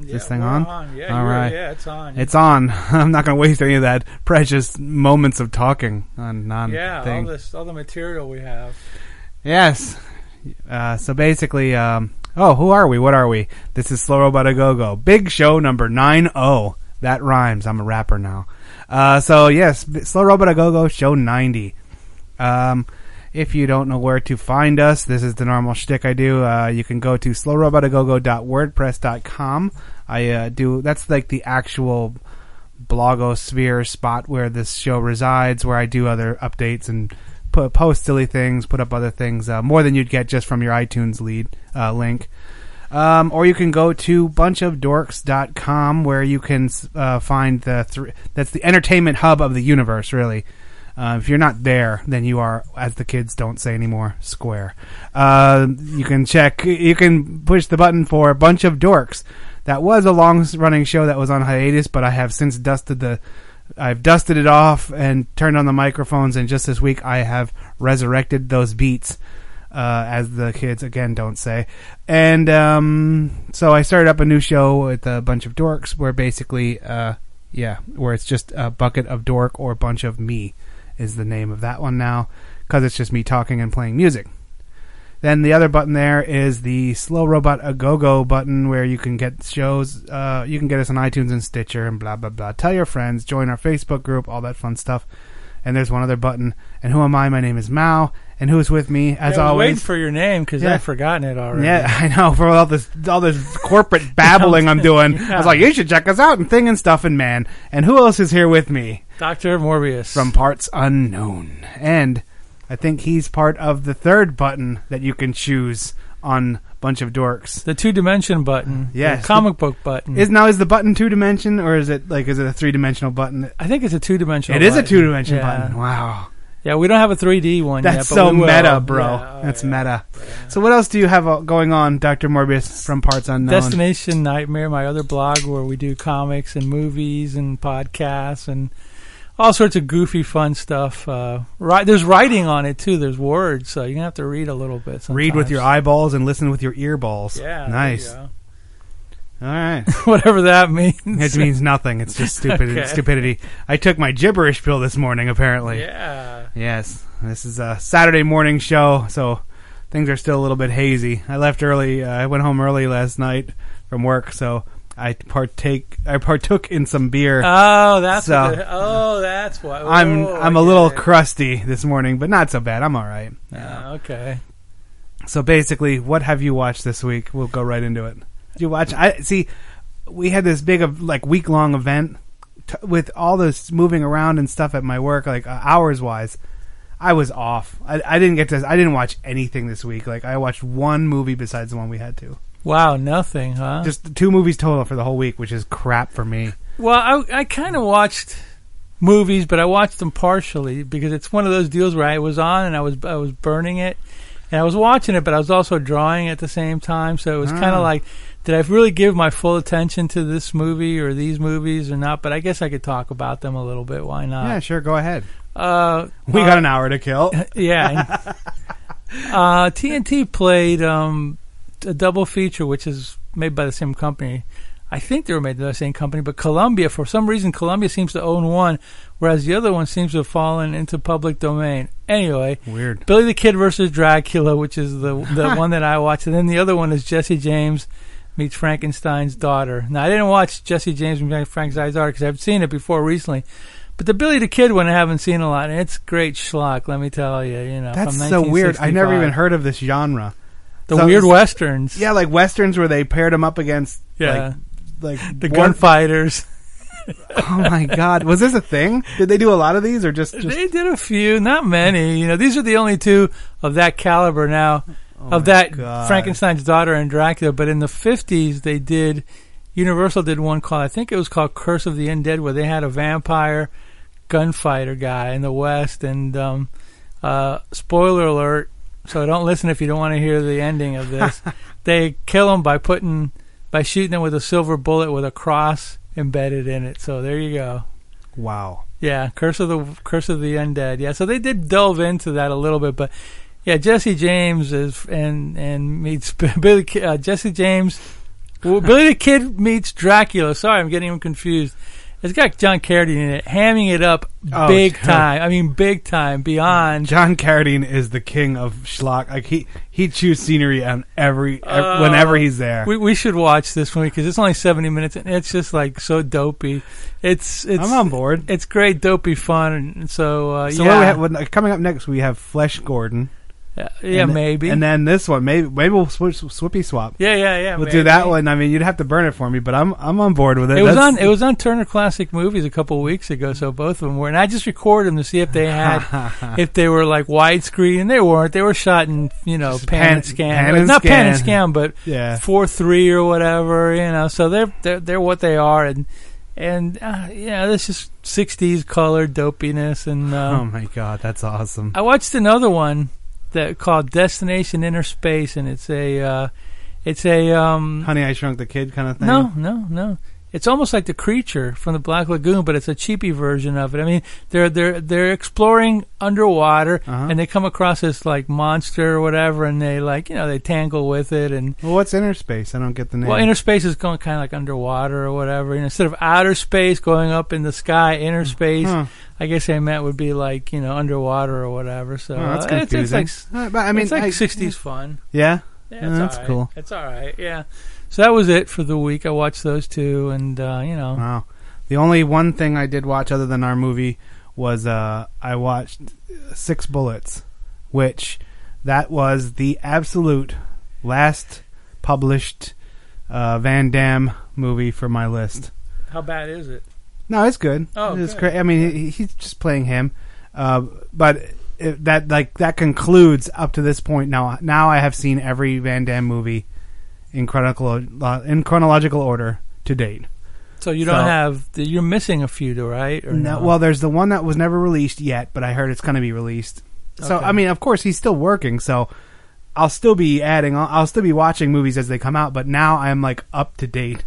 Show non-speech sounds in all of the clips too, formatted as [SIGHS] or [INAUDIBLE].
Is this thing we're on? Yeah, All yeah, it's on. It's on. [LAUGHS] I'm not going to waste any of that precious moments of talking on non yeah, thing. all this, all the material we have. Yes. Uh, so basically, um, oh, who are we? What are we? This is Slow Robot A Go Go. Big show number 90. That rhymes. I'm a rapper now. Uh, so yes, Slow Robot A Go Go show 90. Um, if you don't know where to find us, this is the normal shtick I do. Uh, you can go to slowrobotagogo.wordpress.com. I uh, do that's like the actual blogosphere spot where this show resides, where I do other updates and put, post silly things, put up other things, uh, more than you'd get just from your iTunes lead uh, link. Um, or you can go to bunchofdorks.com where you can uh, find the thr that's the entertainment hub of the universe, really. Uh, if you're not there, then you are, as the kids don't say anymore, square. Uh, you can check, you can push the button for a bunch of dorks. That was a long running show that was on hiatus, but I have since dusted the, I've dusted it off and turned on the microphones, and just this week I have resurrected those beats, uh, as the kids again don't say. And um, so I started up a new show with a bunch of dorks, where basically, uh, yeah, where it's just a bucket of dork or a bunch of me is the name of that one now, because it's just me talking and playing music. Then the other button there is the Slow Robot A Go Go button where you can get shows. Uh, you can get us on iTunes and Stitcher and blah blah blah. Tell your friends, join our Facebook group, all that fun stuff. And there's one other button. And who am I? My name is Mao. And who is with me as yeah, I was waiting always? for your name because Yeah. I've forgotten it already. Yeah, [LAUGHS] I know. For all this, all this corporate [LAUGHS] babbling I'm doing, I was like, you should check us out and thing and stuff and man. And who else is here with me? Doctor Morbius from Parts Unknown, and I think he's part of the third button that you can choose on Bunch of Dorks. the two dimension button. Yes. the comic book button. Is now is the button two dimension or is it like is it a three dimensional button? I think it's a two dimensional. It is a two dimension yeah. button. Wow, Yeah, we don't have a 3D one yet. that's but so we meta, bro. Yeah, oh, that's yeah. meta. So what else do you have uh, going on, Doctor Morbius from Parts Unknown? Destination Nightmare, my other blog where we do comics and movies and podcasts and all sorts of goofy, fun stuff. Uh, ri- there's writing on it too. There's words, so you're gonna have to read a little bit. Sometimes. Read with your eyeballs and listen with your earballs. Yeah, nice. you. All right. [LAUGHS] Whatever that means. It means nothing. It's just [LAUGHS] stupid Okay. stupidity. I took my gibberish pill this morning. Apparently. Yeah. Yes, this is a Saturday morning show, so things are still a little bit hazy. I left early. Uh, I went home early last night from work, so I partake. I partook in some beer. Oh, that's So- what the- oh, that's what. I'm oh, I'm a little crusty this morning, but not so bad. I'm all right. Yeah, okay. So basically, what have you watched this week? We'll go right into it. You watch? I see. We had this big of like week long event t- with all this moving around and stuff at my work, like uh, hours wise. I was off. I, I didn't get to. I didn't watch anything this week. Like I watched one movie besides the one we had to. Wow, nothing, huh? Just two movies total for the whole week, which is crap for me. Well, I I kind of watched movies, but I watched them partially because it's one of those deals where I was on and I was I was burning it, and I was watching it, but I was also drawing at the same time. So it was kind Ah. of like, did I really give my full attention to this movie or these movies or not? But I guess I could talk about them a little bit. Why not? yeah, sure. Go ahead. Uh, We uh, got an hour to kill. [LAUGHS] yeah. [LAUGHS] uh, TNT played um, a double feature, which is made by the same company. I think they were made by the same company, but Columbia, for some reason, Columbia seems to own one, whereas the other one seems to have fallen into public domain. Anyway, Weird. Billy the Kid versus Dracula, which is the [LAUGHS] the one that I watched, and then the other one is Jesse James meets Frankenstein's daughter. Now, I didn't watch Jesse James meets Frankenstein's daughter because I've seen it before recently. But the Billy the Kid one I haven't seen a lot, and it's great schlock. Let me tell you, you know, That's from so weird. I never even heard of this genre. The So- weird westerns. Yeah, like westerns where they paired them up against yeah, like like [LAUGHS] the war- gunfighters. [LAUGHS] Oh my god, was this a thing? Did they do a lot of these, or just? just They did a few, not many. You know, these are the only two of that caliber now. Oh of that God. Frankenstein's daughter and Dracula, but in the 50s they did Universal did one called I think it was called Curse of the Undead, where they had a vampire gunfighter guy in the West, and um, uh, spoiler alert. So don't listen if you don't want to hear the ending of this. [LAUGHS] they kill him by putting by shooting him with a silver bullet with a cross embedded in it. So there you go. Wow. Yeah, Curse of the Curse of the Undead. Yeah, so they did delve into that a little bit, but yeah, Jesse James is and and meets [LAUGHS] Billy uh, Jesse James. Well, Billy the Kid meets Dracula. Sorry, I'm getting him confused. It's got John Carradine in it, hamming it up Oh, big time. I mean, big time beyond. John Carradine is the king of schlock. Like he he chews scenery on every, ev- Oh. whenever he's there. We we should watch this one because it's only 70 minutes and it's just like so dopey. It's it's I'm on board. it's great dopey fun. And so uh, So yeah, what we have, what, coming up next, we have Flesh Gordon. Yeah, yeah, And- maybe. And then this one, maybe maybe we'll switch, swippy swap. yeah, yeah, yeah. we'll maybe. do that one. I mean, you'd have to burn it for me, but I'm I'm on board with it. It was That's- on. It was on Turner Classic Movies a couple of weeks ago, so both of them were. And I just recorded them to see if they had, [LAUGHS] if they were like widescreen, and they weren't. They were shot in, you know, pan, pan- and scan, pan and not pan and scan. scan, but yeah. four three or whatever. You know, so they're they're they're what they are, and and uh, yeah, this is '60s color dopiness. And Oh um, my god, that's awesome. I watched another one that called Destination Inner Space, and it's a uh, it's a um, Honey, I Shrunk the Kid kind of thing. no, no, no. It's almost like the creature from the Black Lagoon, but it's a cheapy version of it. I mean, they're they're they're exploring underwater, Uh-huh. and they come across this like monster or whatever, and they like you know they tangle with it, and Well, what's inner space? I don't get the name. well, inner space is going kind of like underwater or whatever. And instead of outer space going up in the sky, inner space, Huh. I guess they meant would be like you know underwater or whatever. So Oh, that's uh, it's, it's like I mean, it's like I- '60s fun. Yeah. Yeah, it's that's all right. cool. It's all right. Yeah. So that was it for the week. I watched those two, and uh, you know, Wow. The only one thing I did watch other than our movie was uh, I watched Six Bullets, which that was the absolute last published uh, Van Damme movie for my list. how bad is it? No, it's good. Oh, it's good. great. I mean, he, he's just playing him, uh, but it, that like that concludes up to this point. Now, now I have seen every Van Damme movie in chronological uh, in chronological order to date. So you don't So- have the, you're missing a few, right? Or No, no? well, there's the one that was never released yet, but I heard it's going to be released. So, Okay. I mean, of course, he's still working, so I'll still be adding. I'll still be watching movies as they come out, but now I'm like up to date,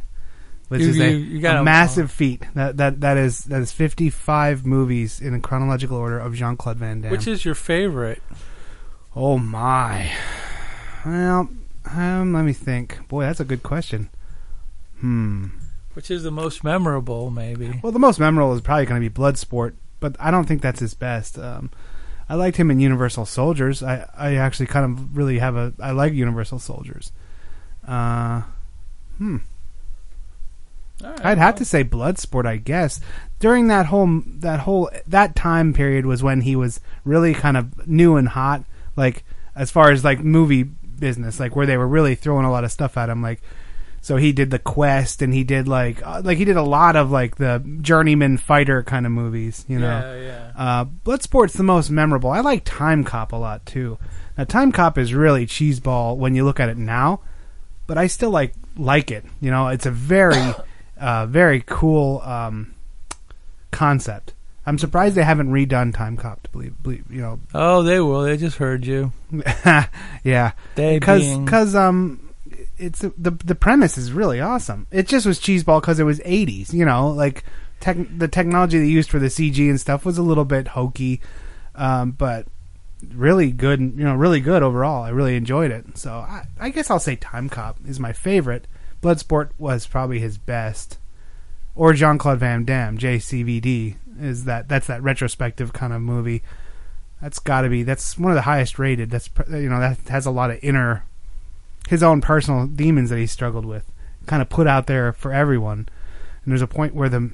which You- is a, you- a a- massive feat. That that that is that is 55 movies in chronological order of Jean Claude Van Damme. which is your favorite? oh my. Well, um, let me think. Boy, that's a good question. Hmm. Which is the most memorable, maybe? Well, the most memorable is probably going to be Bloodsport, but I don't think that's his best. Um, I liked him in Universal Soldiers. I, I actually kind of really have a I like Universal Soldiers. Uh, hmm. Right, I'd have to say Bloodsport, I guess. During that whole that whole that time period was when he was really kind of new and hot, like as far as like movie business, like where they were really throwing a lot of stuff at him. Like, so he did the Quest, and he did like uh, like he did a lot of like the journeyman fighter kind of movies, you know. Yeah, yeah. Uh, Bloodsport's the most memorable. I like Time Cop a lot too. Now, Time Cop is really cheeseball when you look at it now, but I still like like it. You know, it's a very, [COUGHS] uh, very cool um, concept. I'm surprised they haven't redone Time Cop. To believe, believe you know, Oh, they will. They just heard you. [LAUGHS] yeah, They because being because um, it's the the premise is really awesome. It just was cheeseball because it was 80s. You know, like tech, the technology they used for the CG and stuff was a little bit hokey, um, but really good. You know, really good overall. I really enjoyed it. So I, I guess I'll say Time Cop is my favorite. Bloodsport was probably his best, or Jean Claude Van Damme, JCVD is that that's that retrospective kind of movie. That's got to be that's one of the highest rated. That's you know that has a lot of inner his own personal demons that he struggled with, kind of put out there for everyone. And there's a point where the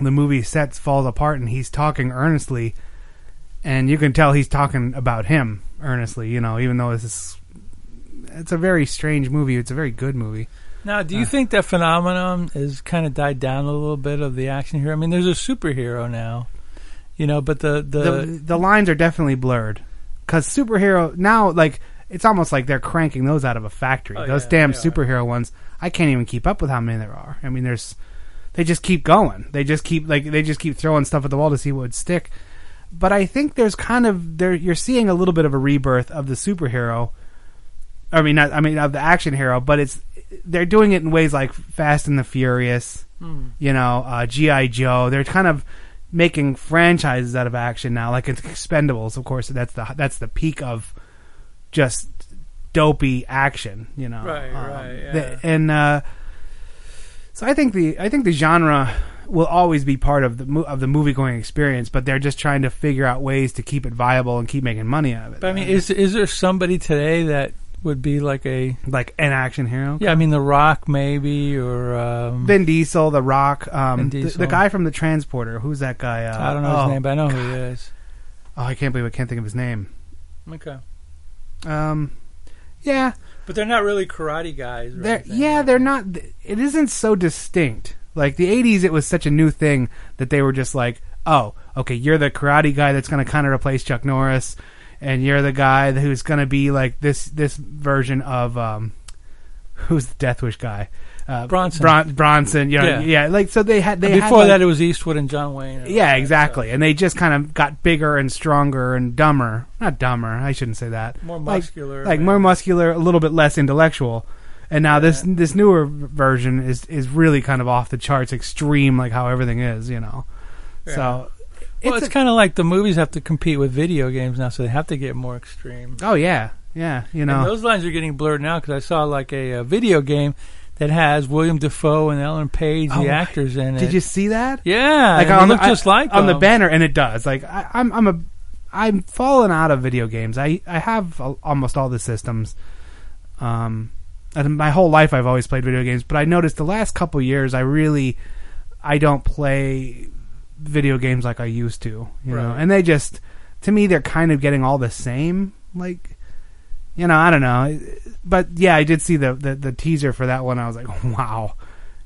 the movie sets falls apart and he's talking earnestly, and you can tell he's talking about him earnestly. You know, even though this is it's a very strange movie. It's a very good movie. Now, do you Uh. think that phenomenon has kind of died down a little bit of the action hero? I mean, there's a superhero now, you know, but the the, the the lines are definitely blurred because superhero now like it's almost like they're cranking those out of a factory. Oh, those yeah, damn they are. superhero ones. I can't even keep up with how many there are. I mean, there's they just keep going. They just keep like they just keep throwing stuff at the wall to see what would stick. But I think there's kind of there you're seeing a little bit of a rebirth of the superhero. I mean, not I mean of the action hero, but it's they're doing it in ways like Fast and the Furious, Hmm. you know, uh, GI Joe. They're kind of making franchises out of action now, like it's Expendables. Of course, that's the that's the peak of just dopey action, you know. Right, Um, right, yeah. the- and uh, so I think the I think the genre will always be part of the mo- of the movie going experience, but they're just trying to figure out ways to keep it viable and keep making money out of it. But I mean, is is there somebody today that would be like a like an action hero. yeah? I mean, The Rock maybe or um, Vin Diesel, The Rock, um, Vin the- Diesel. The, guy from the Transporter. Who's that guy? Uh, I don't know oh, his name, but I know who he is. Oh, I can't believe I can't think of his name. Okay, Um, yeah, but they're not really karate guys. They're anything. yeah they're not. It isn't so distinct. Like the '80s, it was such a new thing that they were just like, oh, okay, you're the karate guy that's going to kind of replace Chuck Norris, and you're the guy who's going to be like this this version of um, who's the Death Wish guy. Uh, Bronson. Bron- Bronson, you know, Yeah. yeah. like so they had they had, Before like- that, it was Eastwood and John Wayne. and Yeah, exactly. stuff. And they just kind of got bigger and stronger and dumber. Not dumber, I shouldn't say that. More muscular, Like, maybe. more muscular, a little bit less intellectual. And now this this newer version is is really kind of off the charts, extreme, like how everything is, you know. So, Well, it's it's kind of like the movies have to compete with video games now, so they have to get more extreme. oh yeah, yeah, you know. And those lines are getting blurred now because I saw like a, a video game that has William Dafoe and Ellen Page, Oh, the actors in it. Did you see that? Yeah, like on the, look just I- like on the banner, and it does. Like I, I'm, I'm a, I'm fallen out of video games. I, I have al- almost all the systems. Um, and my whole life I've always played video games, but I noticed the last couple years I really, I don't play video games like I used to. You know, and they just, to me, they're kind of getting all the same. Like, you know, I don't know, but yeah, I did see the the, the teaser for that one. I was like, [LAUGHS] wow.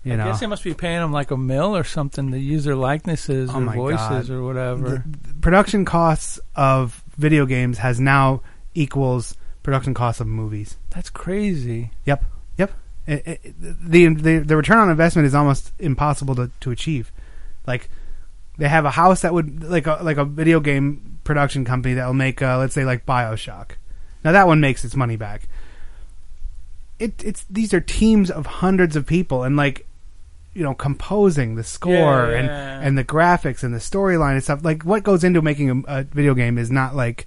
You I know, guess they must be paying them like a mill or something to use their likenesses Oh or voices God. or whatever. the production costs of video games has now equals production costs of movies. That's crazy. Yep, yep. It, it, the, the the return on investment is almost impossible to, to achieve. Like they have a house that would like a like a video game production company that will make uh, let's say like Bioshock. Now that one makes its money back. It it's these are teams of hundreds of people and like you know composing the score Yeah, and and the graphics and the storyline and stuff. Like what goes into making a, a video game is not like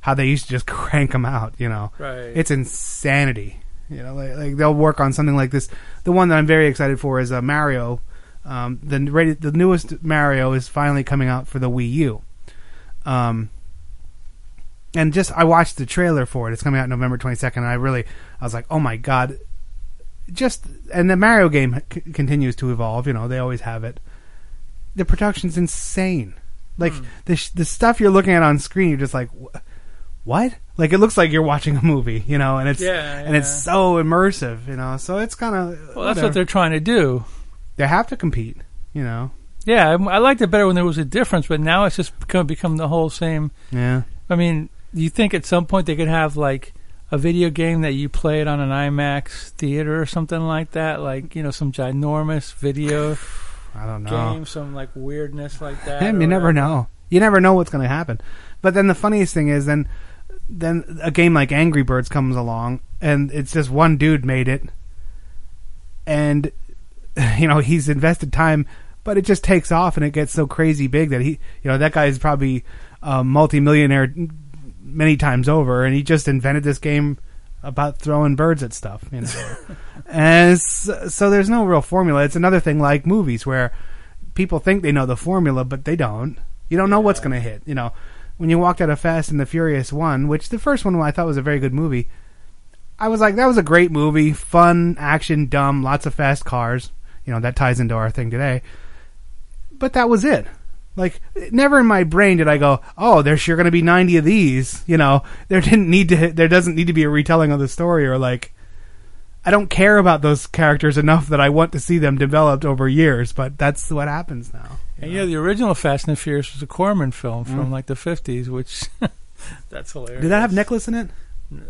how they used to just [LAUGHS] crank them out. You know, Right. it's insanity. You know, like, like they'll work on something like this. The one that I'm very excited for is uh, Mario. Um, the the newest Mario is finally coming out for the Wii U. Um, and just I watched the trailer for it. It's coming out November 22nd. And I really, I was like, oh my god! Just and the Mario game c- continues to evolve. You know, they always have it. The production's insane. Like Hmm. the sh- the stuff you're looking at on screen, you're just like, "Wh- what? Like it looks like you're watching a movie, you know, and it's Yeah, and it's so immersive, you know. So it's kind of Well, that's what they're trying to do. They have to compete, you know. Yeah, I, I liked it better when there was a difference, but now it's just become become the whole same. Yeah. I mean, you think at some point they could have like a video game that you play it on an IMAX theater or something like that? Like you know, some ginormous video [SIGHS] I don't know. game, some like weirdness like that. [LAUGHS] You never whatever. know. You never know what's going to happen. But then the funniest thing is then then a game like Angry Birds comes along and it's just one dude made it and [LAUGHS] you know, he's invested time but it just takes off and it gets so crazy big that he you know, that guy is probably a multimillionaire many times over and he just invented this game about throwing birds at stuff, you know. [LAUGHS] and so, so there's no real formula. It's another thing like movies where people think they know the formula, but they don't. You don't know what's going to hit. You know, when you walked out of Fast and the Furious one, which the first one I thought was a very good movie, I was like, that was a great movie, fun, action, dumb, lots of fast cars. You know, that ties into our thing today. But that was it. Like, never in my brain did I go, oh, there's sure going to be 90 of these. You know, there didn't need to, there doesn't need to be a retelling of the story or like, I don't care about those characters enough that I want to see them developed over years, but that's what happens now. And yeah, the original Fast and the Furious was a Corman film from Mm. like the fifties, which [LAUGHS] that's hilarious. Did that have Nicholas in it?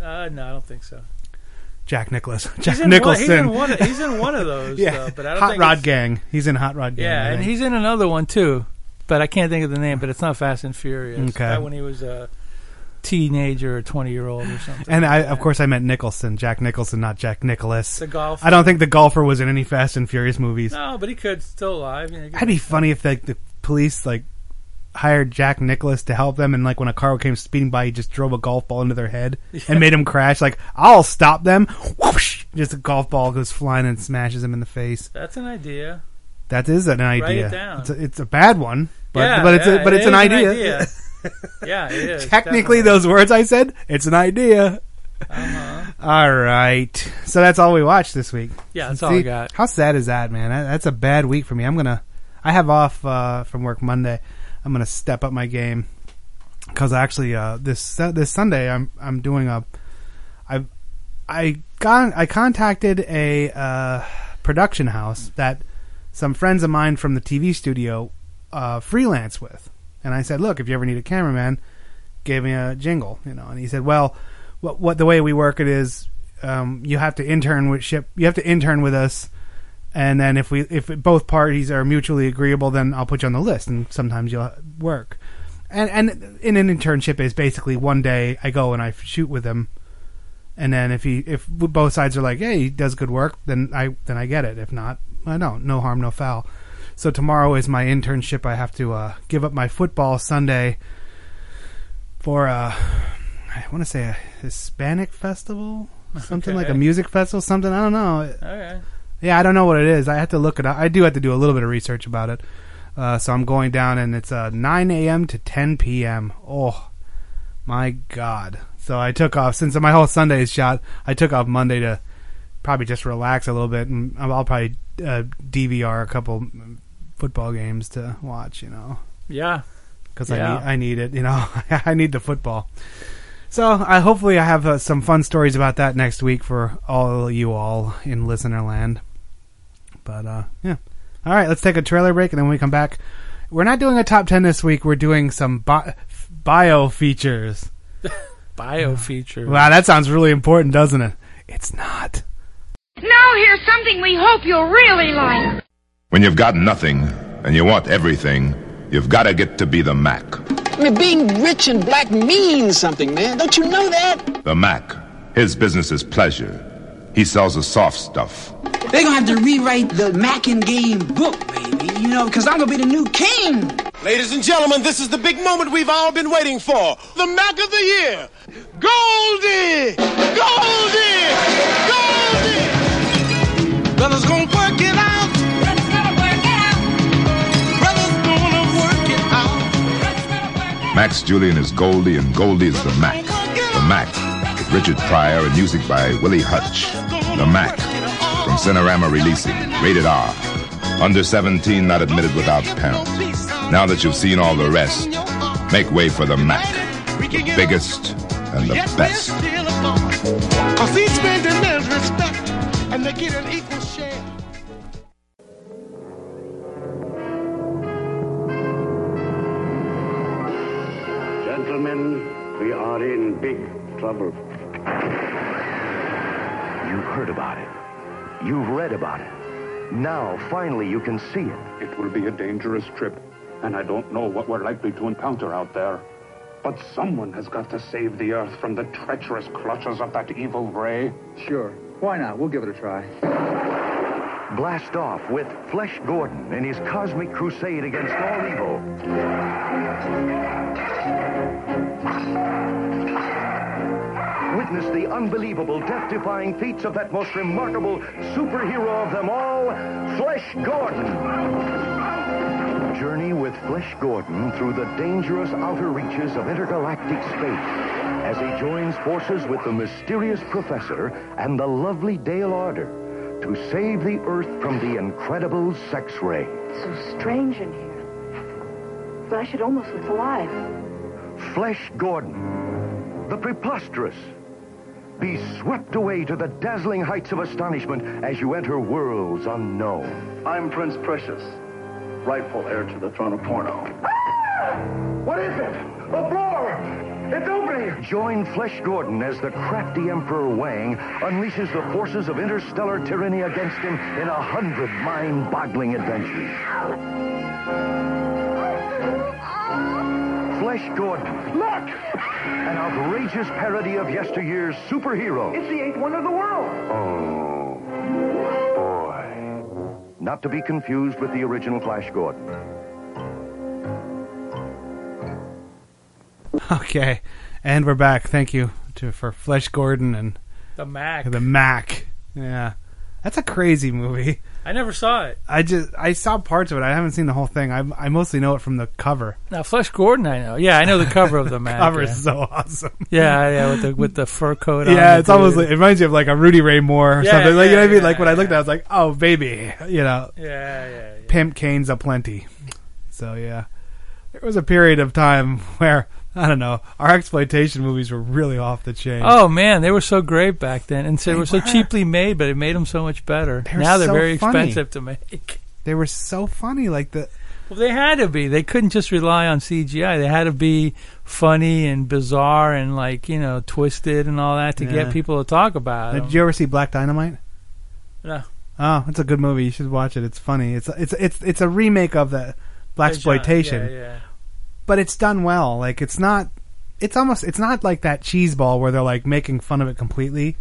Uh, no, I don't think so. Jack Nicholas. Jack He's in, one, Nicholson. he's in one. Of, he's in one of those. [LAUGHS] yeah, though, but I don't Hot Rod it's- Gang. He's in Hot Rod Gang. Yeah, and he's in another one too, but I can't think of the name. But it's not Fast and Furious. Okay. When he was a teenager or twenty year old or something. And I, of course, I meant Nicholson, Jack Nicholson, not Jack Nicholas. the golf. I don't think the golfer was in any Fast and Furious movies. No, but he could still alive. You know, That'd be funny if like the police like hired Jack Nicholas to help them, and like when a car came speeding by, he just drove a golf ball into their head [LAUGHS] and made them crash. Like I'll stop them. Whoosh! Just a golf ball goes flying and smashes him in the face. That's an idea. That is an idea. it. It's, a, it's a bad one, but yeah, but it's yeah, a, but it it's an idea. [LAUGHS] yeah, it is. Technically, definitely. those words I said, it's an idea. Uh-huh. All right, so that's all we watched this week. Yeah, that's See, all I got. How sad is that, man? That, that's a bad week for me. I'm gonna, I have off uh, from work Monday. I'm gonna step up my game because actually, uh, this this Sunday I'm I'm doing a, I, I got I contacted a uh, production house that some friends of mine from the TV studio uh, freelance with, and I said, look, if you ever need a cameraman, give me a jingle, you know. And he said, well, what what the way we work it is, um, you have to intern with ship, you have to intern with us, and then if we if both parties are mutually agreeable, then I'll put you on the list, and sometimes you'll work. And and in an internship is basically one day I go and I shoot with him, and then if he if both sides are like, hey, he does good work, then I then I get it. If not, I don't. No harm, no foul. So tomorrow is my internship. I have to uh, give up my football Sunday for uh, I want to say a Hispanic festival, [LAUGHS] something like a music festival, something. I don't know. Okay. Yeah, I don't know what it is. I have to look it up. I do have to do a little bit of research about it. Uh, so I'm going down, and it's uh, 9 a.m. to 10 p.m. Oh, my God. So I took off, since my whole Sunday is shot, I took off Monday to probably just relax a little bit, and I'll probably uh, DVR a couple football games to watch, you know, Yeah. because Yeah. I, need, I need it, you know, [LAUGHS] I need the football. So I hopefully I have uh, some fun stories about that next week for all you all in listener land. But uh, yeah, all right, let's take a trailer break, and then when we come back, we're not doing a top ten this week. We're doing some bi- bio features. [LAUGHS] Bio features. Wow, that sounds really important, doesn't it? It's not. Now here's something we hope you'll really like. When you've got nothing and you want everything, you've got to get to be the Mack. I mean, being rich and black means something, man. Don't you know that? The Mack. His business is pleasure. He sells the soft stuff. They're gonna have to rewrite the Mackin game book, baby. You know, because I'm gonna be the new king. Ladies and gentlemen, this is the big moment we've all been waiting for. The Mack of the Year. Goldie! Goldie! Goldie! Brothers gonna work it out. Brothers gonna work it out. Brothers gonna work it out. Max Julien is Goldie and Goldie is the Mack. The Mack with Richard Pryor and music by Willie Hutch. The Mack from Cinerama Releasing, rated R. Under 17, not admitted without parent. Now that you've seen all the rest, make way for the Mack. The biggest and the best. Cause each man demands respect and they get an equal share. Gentlemen, we are in big trouble. You've heard about it. You've read about it. Now, finally, you can see it. It will be a dangerous trip, and I don't know what we're likely to encounter out there. But someone has got to save the Earth from the treacherous clutches of that evil ray. Sure. Why not? We'll give it a try. Blast off with Flesh Gordon in his cosmic crusade against all evil. Witness the unbelievable, death-defying feats of that most remarkable superhero of them all, Flesh Gordon. Journey with Flesh Gordon through the dangerous outer reaches of intergalactic space as he joins forces with the mysterious professor and the lovely Dale Ardor to save the Earth from the incredible sex ray. It's So strange in here. Flesh, it almost looks alive. Flesh Gordon, the preposterous. Be swept away to the dazzling heights of astonishment as you enter worlds unknown. I'm Prince Precious, rightful heir to the throne of porno. Ah! What is it? A blower! It's opening! Join Flesh Gordon as the crafty Emperor Wang unleashes the forces of interstellar tyranny against him in a hundred mind-boggling adventures. Flesh Gordon. Look! An outrageous parody of yesteryear's superhero. It's the eighth wonder of the world. Oh, boy. Not to be confused with the original Flash Gordon. Okay, and we're back. Thank you to for Flesh Gordon and The Mack. the Mack. Yeah, that's a crazy movie. I never saw it. I just I saw parts of it. I haven't seen the whole thing. I I mostly know it from the cover. Now, Flesh Gordon, I know. Yeah, I know the cover of the [LAUGHS] Mack. cover yeah. is so awesome. Yeah, yeah, with the with the fur coat. Yeah, the it's almost like, it reminds you of like a Rudy Ray Moore or Yeah, something. Like you know what I mean? Like when I looked at, it, I was like, oh baby, you know, Yeah, yeah, yeah. pimp canes aplenty. So yeah, there was a period of time [LAUGHS] where I don't know our exploitation movies were really off the chain. Oh man, they were so great back then, and so they They were so cheaply made, but it made them so much better. They now they're so very funny. expensive to make. they were so funny. Like the Well, they had to be. They couldn't just rely on CGI. They had to be funny and bizarre and like you know twisted and all that to Yeah. get people to talk about it. Did you ever see Black Dynamite? No. Oh, it's a good movie. You should watch it. It's funny. It's it's it's it's a remake of the blaxploitation, Yeah, yeah. But it's done well. Like it's not. It's almost. It's not like that cheese ball where they're like making fun of it completely.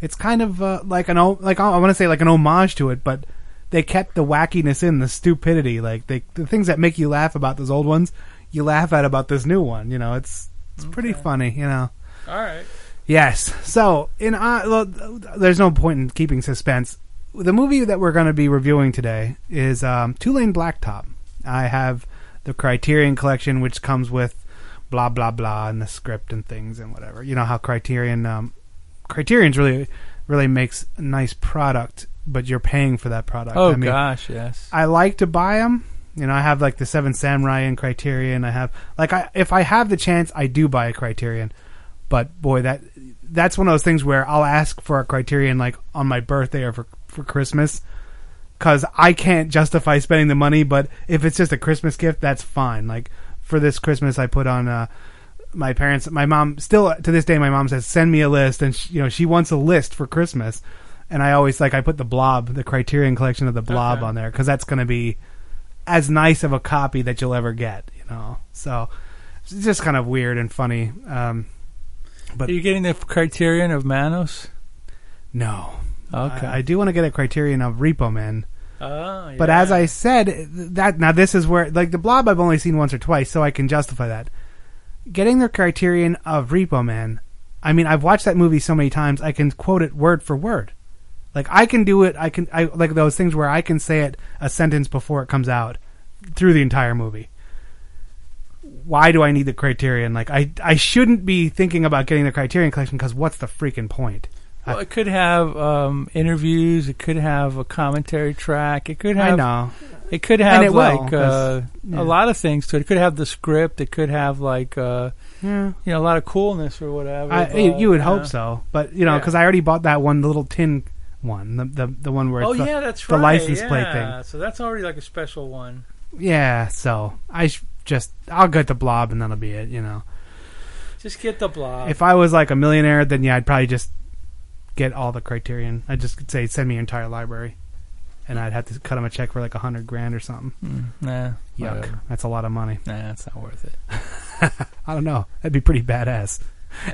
It's kind of uh, like an like I want to say like an homage to it, but they kept the wackiness in, the stupidity, like they the things that make you laugh about those old ones, you laugh at about this new one. You know, it's it's pretty funny. You know. All right. Yes. So, in uh, well, there's no point in keeping suspense. The movie that we're going to be reviewing today is um, Two Lane Blacktop. I have the Criterion Collection, which comes with blah blah blah and the script and things and whatever. You know how Criterion um, Criterion's really really makes a nice product, but you're paying for that product. Oh I mean, gosh, yes. I like to buy them. You know, I have like the Seven Samurai and Criterion. I have like I if I have the chance, I do buy a Criterion. But boy, that that's one of those things where I'll ask for a Criterion like on my birthday or for for Christmas because I can't justify spending the money. But if it's just a Christmas gift, that's fine. Like for this Christmas, I put on uh, my parents. My mom still to this day, my mom says send me a list, and she, you know she wants a list for Christmas. And I always like I put the Blob, the Criterion collection of the Blob Okay. on there because that's going to be as nice of a copy that you'll ever get. You know, so it's just kind of weird and funny. Um, but Are you getting the Criterion of Manos? no, Okay. I, I do want to get a Criterion of Repo Man. Oh, But as I said, that now this is where like the Blob I've only seen once or twice, so I can justify that. Getting the Criterion of Repo Man, I mean, I've watched that movie so many times, I can quote it word for word. Like I can do it. I can. I like those things where I can say it a sentence before it comes out through the entire movie. Why do I need the Criterion? Like I, I shouldn't be thinking about getting the Criterion collection because what's the freaking point? Well, it could have um, interviews. It could have a commentary track. It could have. I know. It could have it will, uh, yeah. a lot of things to it. It could have the script. It could have like uh, Yeah. you know a lot of coolness or whatever. I, but, you would hope so, but you know, because I already bought that one, the little tin one, the the, the one where it's Oh the, yeah, that's the right. license plate thing. So that's already like a special one. Yeah, so I sh- just I'll get the blob and that'll be it. You know, Just get the blob. if I was like a millionaire, then yeah, I'd probably just get all the Criterion. I'd just say send me your entire library, and I'd have to cut him a check for like a hundred grand or something. Mm, nah, Yuck, whatever. that's a lot of money. Nah, that's not worth it. [LAUGHS] I don't know. That'd be pretty badass.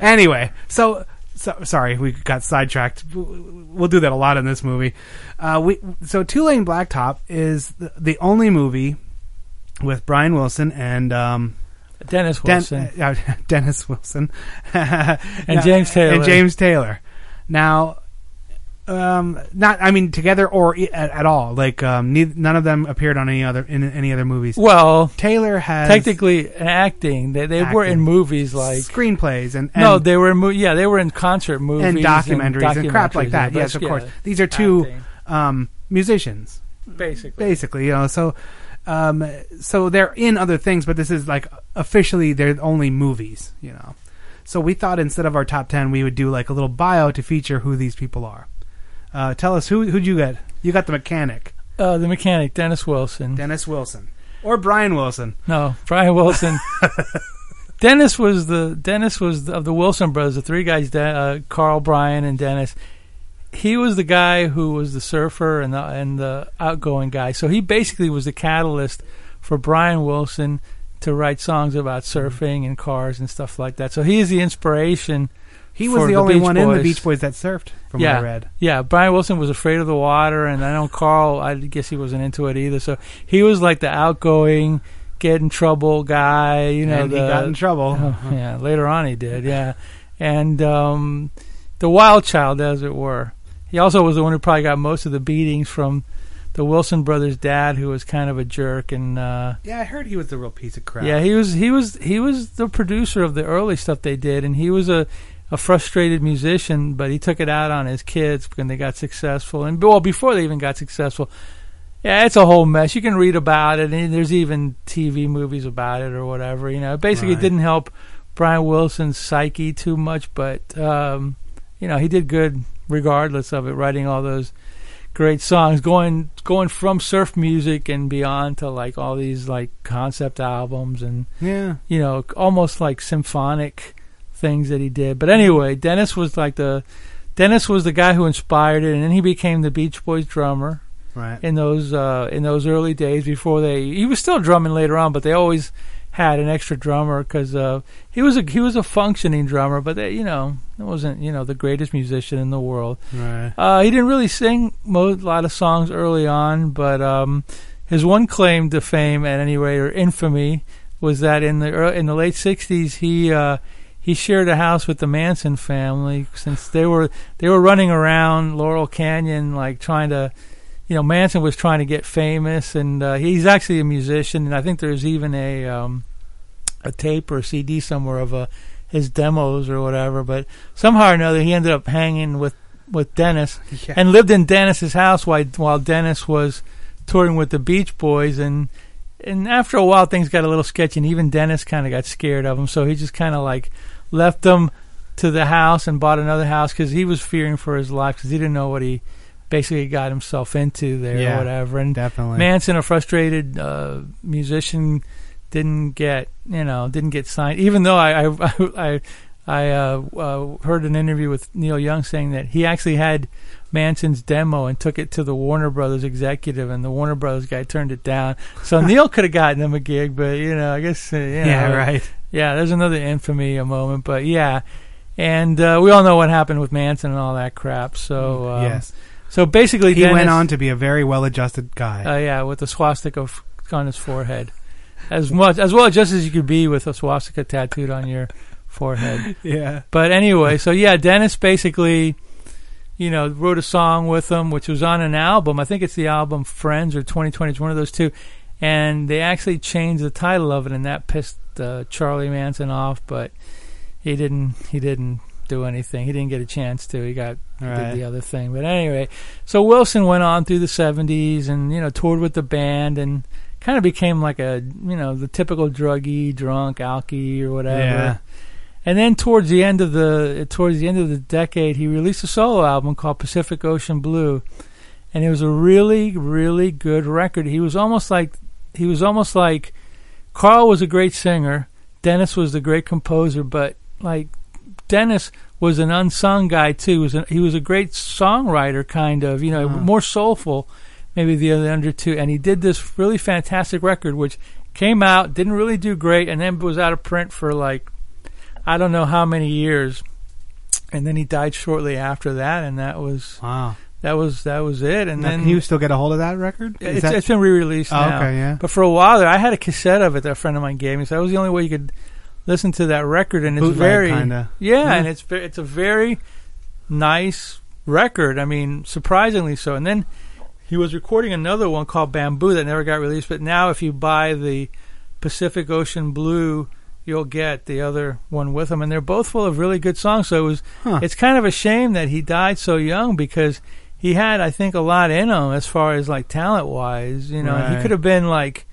Anyway, so, so sorry, we got sidetracked. We'll do that a lot in this movie. Uh, we so Two Lane Blacktop is the, the only movie with Brian Wilson and um, Dennis Den- Wilson. [LAUGHS] uh, Dennis Wilson [LAUGHS] and James Taylor. and James Taylor. Now, um, not I mean together or at, at all. Like um, none of them appeared on any other in any other movies. well, Taylor has technically acting. They they were in movies like screenplays and, and no, they were in mo- yeah they were in concert movies and documentaries and, crap like that. Yes, of yeah, course. These are two um, musicians, basically. basically. You know, so um, so they're in other things, but this is like officially they're only movies. You know, so we thought instead of our top ten, we would do like a little bio to feature who these people are. Uh, tell us who who'd you get? You got the mechanic, Uh, the mechanic, Dennis Wilson. Dennis Wilson, or Brian Wilson. No, Brian Wilson. [LAUGHS] Dennis was the Dennis was the, of the Wilson brothers, the three guys, uh, Carl, Brian, and Dennis. He was the guy who was the surfer and the and the outgoing guy. So he basically was the catalyst for Brian Wilson to write songs about surfing and cars and stuff like that. So he is the inspiration. He was for the only Beach one in the Beach Boys that surfed, from yeah, what I read. Yeah, Brian Wilson was afraid of the water, and I know Carl. I guess he wasn't into it either. So he was like the outgoing, get in trouble guy. You know, And he got in trouble. Oh, [LAUGHS] yeah, later on he did. Yeah, and um, the wild child, as it were. He also was the one who probably got most of the beatings from the Wilson brothers' dad, who was kind of a jerk and. Uh, Yeah, I heard he was a real piece of crap. yeah, he was he was he was the producer of the early stuff they did, and he was a a frustrated musician, but he took it out on his kids when they got successful, and well before they even got successful. Yeah, it's a whole mess. You can read about it, and there's even TV movies about it or whatever. You know, basically, it Right. didn't help Brian Wilson's psyche too much, but um, you know, he did good regardless of it, writing all those great songs, going going from surf music and beyond to like all these like concept albums and Yeah. you know, almost like symphonic things that he did. But anyway, Dennis was like the Dennis was the guy who inspired it, and then he became the Beach Boys drummer Right. in those uh, in those early days before they. He was still drumming later on, but they always had an extra drummer because uh, he was a he was a functioning drummer, but they, you know, it wasn't you know the greatest musician in the world. Right. Uh, he didn't really sing mo- a lot of songs early on, but um, his one claim to fame, at any rate, or infamy, was that in the ear in the late '60s he uh, he shared a house with the Manson family since they were they were running around Laurel Canyon like trying to. You know, Manson was trying to get famous, and uh, he's actually a musician. And I think there's even a um, a tape or a CD somewhere of uh, his demos or whatever. But somehow or another, he ended up hanging with with Dennis [LAUGHS] Yeah. and lived in Dennis's house while while Dennis was touring with the Beach Boys and and after a while things got a little sketchy and even Dennis kind of got scared of him so he just kind of like left them to the house and bought another house because he was fearing for his life because he didn't know what he basically got himself into there Yeah, or whatever and definitely. Manson a frustrated uh, musician didn't get you know didn't get signed even though I I [LAUGHS] I, I uh, uh, heard an interview with Neil Young saying that he actually had Manson's demo and took it to the Warner Brothers executive, and the Warner Brothers guy turned it down. So [LAUGHS] Neil could have gotten him a gig, but you know, I guess uh, you know, Yeah, right. Yeah, there's another infamy a moment, but yeah, and uh, we all know what happened with Manson and all that crap. So um, Yes. So basically, He went on to be a very well-adjusted guy. uh, yeah, with a swastika f- on his forehead, as much as well just as you could be with a swastika tattooed on your forehead. [LAUGHS] Yeah. But anyway, so yeah, Dennis basically, you know, wrote a song with him, which was on an album. I think it's the album Friends or 2020. It's one of those two. And they actually changed the title of it, and that pissed uh, Charlie Manson off. But he didn't. He didn't do anything. He didn't get a chance to. He got Right. did the other thing. But anyway, so Wilson went on through the 70s and you know toured with the band and kind of became like a you know the typical druggy, drunk, alky or whatever. Yeah. And then towards the end of the towards the end of the decade, he released a solo album called Pacific Ocean Blue, and it was a really really good record. He was almost like he was almost like Carl was a great singer, Dennis was the great composer, but like Dennis was an unsung guy too. He was a, he was a great songwriter, kind of you know Uh-huh. more soulful, maybe the other under two. And he did this really fantastic record, which came out, didn't really do great, and then was out of print for like I don't know how many years, and then he died shortly after that, and that was wow. That was that was it, and Now, then can you still get a hold of that record? It's, that- it's been re-released Oh, now. okay, yeah. But for a while there, I had a cassette of it that a friend of mine gave me. So that was the only way you could listen to that record, and it's Bootleg very kinda. yeah, Yeah. and it's it's a very nice record. I mean, surprisingly so. And then he was recording another one called Bamboo that never got released. But now, if you buy the Pacific Ocean Blue, you'll get the other one with him, and they're both full of really good songs. So it was Huh. it's kind of a shame that he died so young because he had, I think, a lot in him as far as like talent wise. You know, he could have been like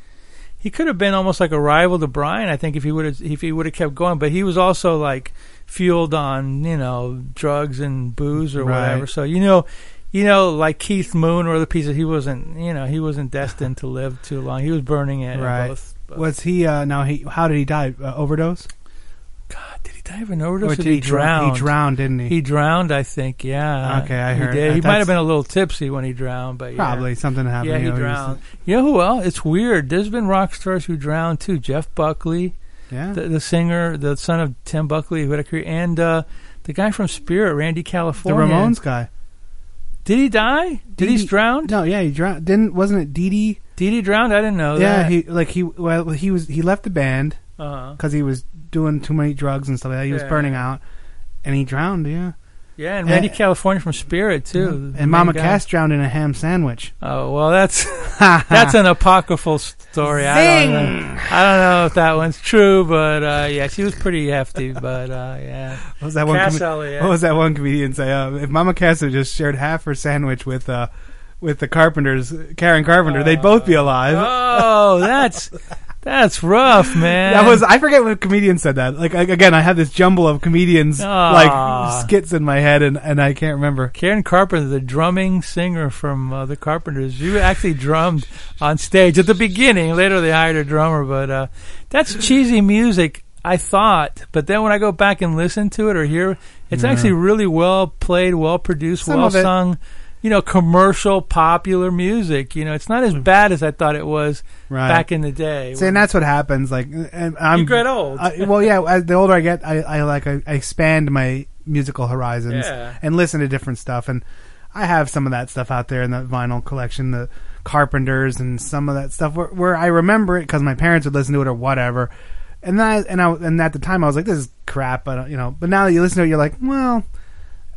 he could have been almost like a rival to Brian. I think if he would have if he would have kept going, but he was also like fueled on you know drugs and booze or Right. whatever. So you know. You know, like Keith Moon or the pieces, he wasn't. You know, he wasn't destined to live too long. He was burning it. right. Both, Was he? Uh, now he? How did he die? Uh, overdose. Did he die of an overdose Or or, did did he, he dr- he drowned, didn't he? He drowned, I think. Yeah. Okay, I he heard- Did. He might have been a little tipsy when he drowned, but yeah. Probably something happened. Yeah, he you know, drowned. You know who else? It's weird. There's been rock stars who drowned too. Jeff Buckley, Yeah. the, the singer, the son of Tim Buckley, who had a career, and uh, the guy from Spirit, Randy California, the Ramones guy. Did he die? Did he Dee Dee- drown? No, yeah, he drowned. Didn't wasn't it Dee Dee? Did he drown? I didn't know yeah, that. he like he well he was he left the band Uh-huh. because he was doing too many drugs and stuff like that. He was Yeah. burning out, and he drowned. Yeah, Yeah, and Randy Uh, California from Spirit too. and Mama guy. Cass drowned in a ham sandwich. Oh well, that's [LAUGHS] that's an apocryphal story. I don't know. I don't know if that one's true, but uh, yeah, she was pretty hefty. But uh, yeah, What was that one? Cass comi- What was that one comedian say? Uh, if Mama Cass had just shared half her sandwich with uh, with the Carpenters, Karen Carpenter, they'd both be alive. Oh, that's that's rough, [LAUGHS] man. That was I forget what comedian said that. Like again, I have this jumble of comedians Aw. like skits in my head, and, and I can't remember. Karen Carpenter, the drumming singer from uh, the Carpenters. You actually drummed on stage at the beginning. Later, they hired a drummer, but uh, that's cheesy music. I thought, but then when I go back and listen to it or hear, it's Yeah. actually really well played, well produced, Some well of it- sung. You know, commercial, popular music. You know, it's not as mm-hmm. bad as I thought it was Right. back in the day. See, and that's what happens. Like, and I'm You get old. I, well, yeah. The older I get, I, I like I, I expand my musical horizons Yeah. and listen to different stuff. And I have some of that stuff out there in the vinyl collection, the Carpenters and some of that stuff where, where I remember it because my parents would listen to it or whatever. And then I, and I and at the time I was like, this is crap. But you know, but now that you listen to it, you're like, well,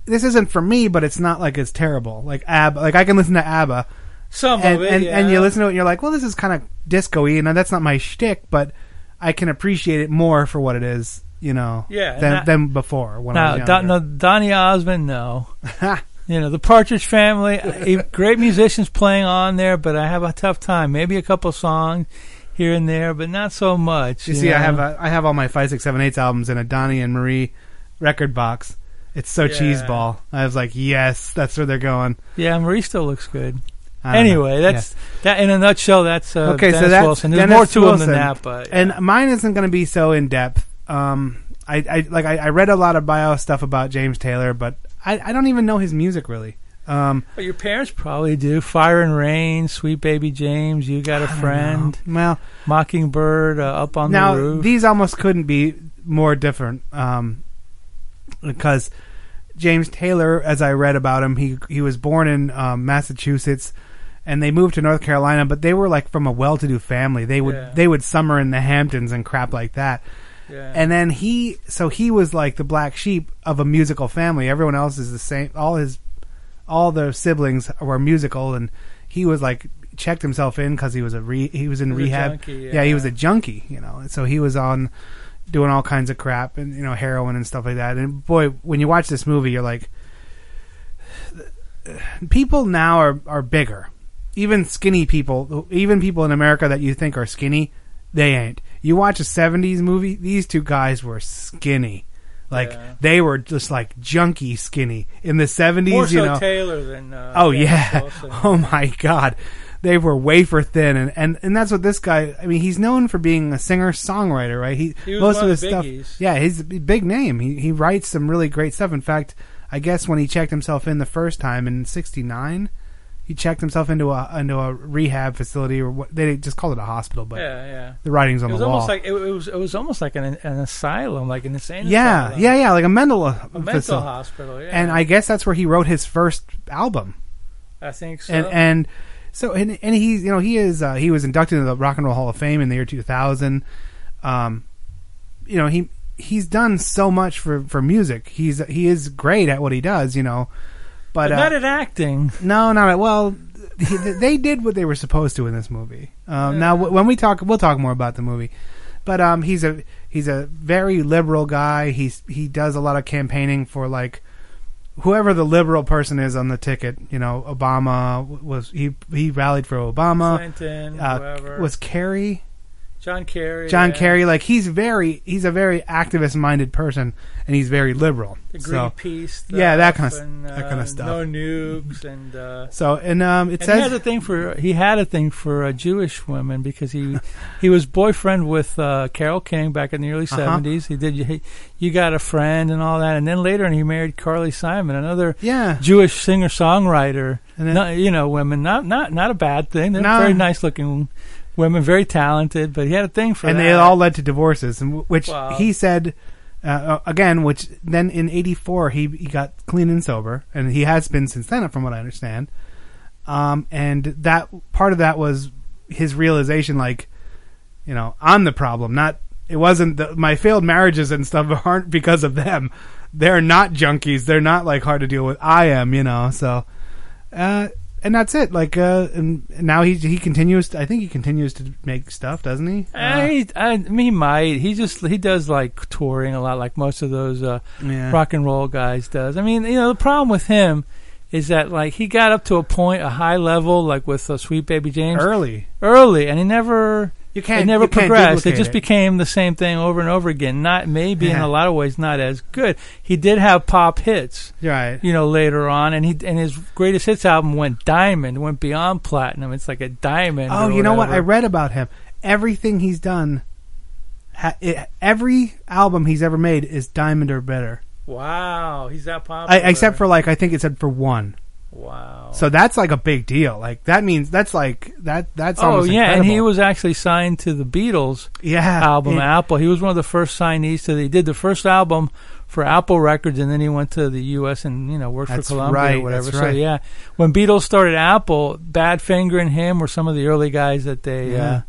this isn't for me. But it's not like it's terrible. Like ABBA, like I can listen to ABBA. Some and, of it, and, yeah. and you listen to it, and you're like, well, this is kind of disco-y, and that's not my shtick, but I can appreciate it more for what it is, you know, Yeah, than, and than before when I was Don, younger. no, Donny Osmond, no. [LAUGHS] you know, the Partridge Family, uh, great musicians playing on there, but I have a tough time. Maybe a couple songs here and there, but not so much. You see, I have a, I have all my five, six, seven, eight albums in a Donny and Marie record box. It's so Yeah. cheeseball. I was like, yes, that's where they're going. Yeah, Marie still looks good. Anyway, know. that's that. In a nutshell, that's uh, okay, Dennis so that's Wilson. There's Dennis more to him than that, but and mine isn't going to be so in depth. Um, I, I like I, I read a lot of bio stuff about James Taylor, but I, I don't even know his music really. Um, But your parents probably do. Fire and Rain, Sweet Baby James, You Got a Friend, well, Mockingbird, uh, Up on now the Roof. these almost couldn't be more different um, because James Taylor, as I read about him, he he was born in um, Massachusetts, and they moved to North Carolina, but they were like from a well-to-do family. They would Yeah. they would summer in the Hamptons and crap like that. Yeah. And then he, so he was like the black sheep of a musical family. Everyone else is the same. All his, all the siblings were musical, and he was like checked himself in because he was a re, he was in He was rehab. junkie, yeah. he was a junkie, you know. And so he was on doing all kinds of crap and you know heroin and stuff like that. And boy, when you watch this movie, you're like, people now are are bigger. Even skinny people, even people in America that you think are skinny, they ain't. You watch a '70s movie; these two guys were skinny, like Yeah. they were just like junky skinny in the '70s. More you know, Taylor than. Uh, oh Dennis yeah, Wilson. [LAUGHS] oh my god, they were wafer thin, and, and and that's what this guy. I mean, he's known for being a singer songwriter, right? He, He most of his stuff, yeah, he's a big name. He he writes some really great stuff. In fact, I guess when he checked himself in the first time in '69. He checked himself into a into a rehab facility, or what they just called it a hospital, but yeah, yeah. the writing's on it was the wall. almost like it, it was. It was almost like an, an asylum, like an insane. yeah, asylum. yeah, yeah, like a mental uh, A mental hospital. Yeah, And I guess that's where he wrote his first album. I think so. and and so and and he's you know he is uh, he was inducted into the Rock and Roll Hall of Fame in the year 2000. Um, you know he he's done so much for for music. He's he is great at what he does. You know, but, but uh, not at acting. no, not at well. he- they did what they were supposed to in this movie. Um, Now, w- when we talk, we'll talk more about the movie. But um, he's a he's a very liberal guy. He's he does a lot of campaigning for like whoever the liberal person is on the ticket. You know, Obama was he he rallied for Obama. Clinton, Uh, whoever. was Kerry John Kerry. John yeah. Kerry, like he's very he's a very activist minded person and he's very liberal. The so Greenpeace. Stuff yeah, that kind of and, that kind of stuff. No nukes and. Uh, so and um, it and says he had a thing for he had a thing for uh, Jewish women because he he was boyfriend with uh, Carole King back in the early Uh-huh. 70s. He did you, you got a friend and all that, and then later and he married Carly Simon, another yeah Jewish singer songwriter. And then- Not, you know, women not not not a bad thing. They're No. very nice looking women, very talented, but he had a thing for and that. they all led to divorces, and which Wow. he said uh, uh, again. Which then in '84 he he got clean and sober, and he has been since then, from what I understand. Um, and that part of that was his realization, like, you know, I'm the problem, not. It wasn't the, my failed marriages and stuff [LAUGHS] aren't because of them. They're not junkies. They're not like hard to deal with. I am, you know. So, uh, and that's it. Like, uh, and now he he continues. To, I think he continues to make stuff, doesn't he? Uh, he, I, he might. He just he does like touring a lot, like most of those uh, Yeah. rock and roll guys does. I mean, you know, the problem with him is that like he got up to a point, a high level, like with uh, Sweet Baby James, early, early, and he never. You can't- It never progressed. It just it. became the same thing over and over again. Not maybe in a lot of ways not as good. He did have pop hits, Right. you know, later on, and he and his greatest hits album went diamond, went beyond platinum. It's like a diamond. Oh, you know what? I read about him. Everything he's done, ha- it, every album he's ever made is diamond or better. Wow, he's that I, except for like I think it said for one. Wow. So that's like a big deal. Like that means that's like that. That's Oh almost yeah, and he was actually signed to the Beatles Yeah, album yeah. Apple. He was one of the first signees to. The, he did the first album for Apple Records, and then he went to the U.S. and you know worked That's for Columbia right, or whatever. that's So yeah, when Beatles started Apple, Badfinger and him were some of the early guys that they. Yeah. Uh,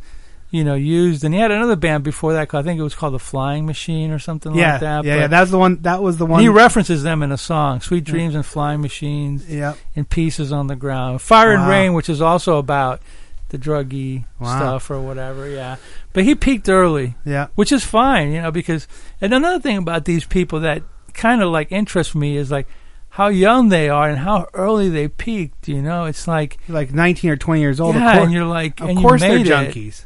you know, used, and he had another band before that. I think it was called the Flying Machine or something yeah, like that. yeah, but yeah. That's the one. That was the one. he references them in a song, "Sweet Dreams and Flying Machines." Yep. and pieces on the ground. Fire and Rain, which is also about the druggy Wow. stuff or whatever. Yeah, but he peaked early. Yeah. which is fine, you know, because and another thing about these people that kind of like interests me is like how young they are and how early they peaked. You know, it's like like nineteen or twenty years old. Yeah, of course, and you're like, of and you course they're junkies. it.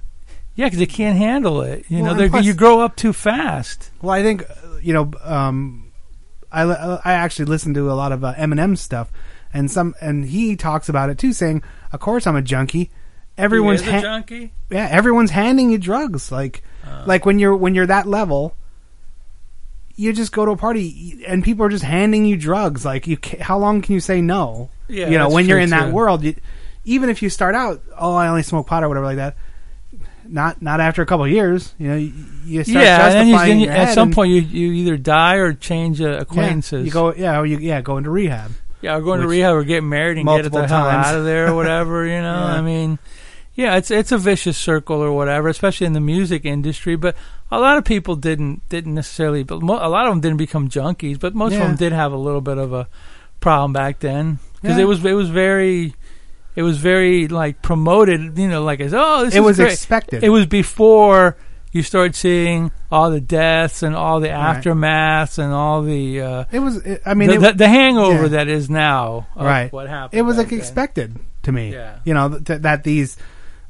Yeah, because they can't handle it. You Well, know, and they're plus- you grow up too fast. Well, I think uh, you know. Um, I li- I actually listened to a lot of uh, Eminem stuff, and some and he talks about it too, saying, "Of course I'm a junkie. Everyone's He is a ha- junkie. yeah, everyone's handing you drugs. Like, Oh. like when you're when you're that level, you just go to a party and people are just handing you drugs. Like, you ca how long can you say no? Yeah, you know, that's when you're true, in that too. world, you, even if you start out, oh, I only smoke pot or whatever like that. Not not after a couple of years, you know, you, you start Yeah, and then you, justifying then you, your at some point you you either die or change uh, acquaintances. Yeah, you go, yeah, or you, yeah, go into rehab. Yeah, or going to rehab or getting married and get the hell out of there or whatever. [LAUGHS] You know, Yeah. I mean, yeah, it's it's a vicious circle or whatever, especially in the music industry. But a lot of people didn't didn't necessarily, but mo- a lot of them didn't become junkies. But most of them did have a little bit of a problem back then because Yeah. it was it was very. It was very like promoted, you know, like as oh, this It is was great." expected. It was before you started seeing all the deaths and all the aftermaths and all the uh, It was, it, I mean, the, it, the, the hangover yeah. that is now right. what happened. It was like then. expected to me. Yeah. You know that that these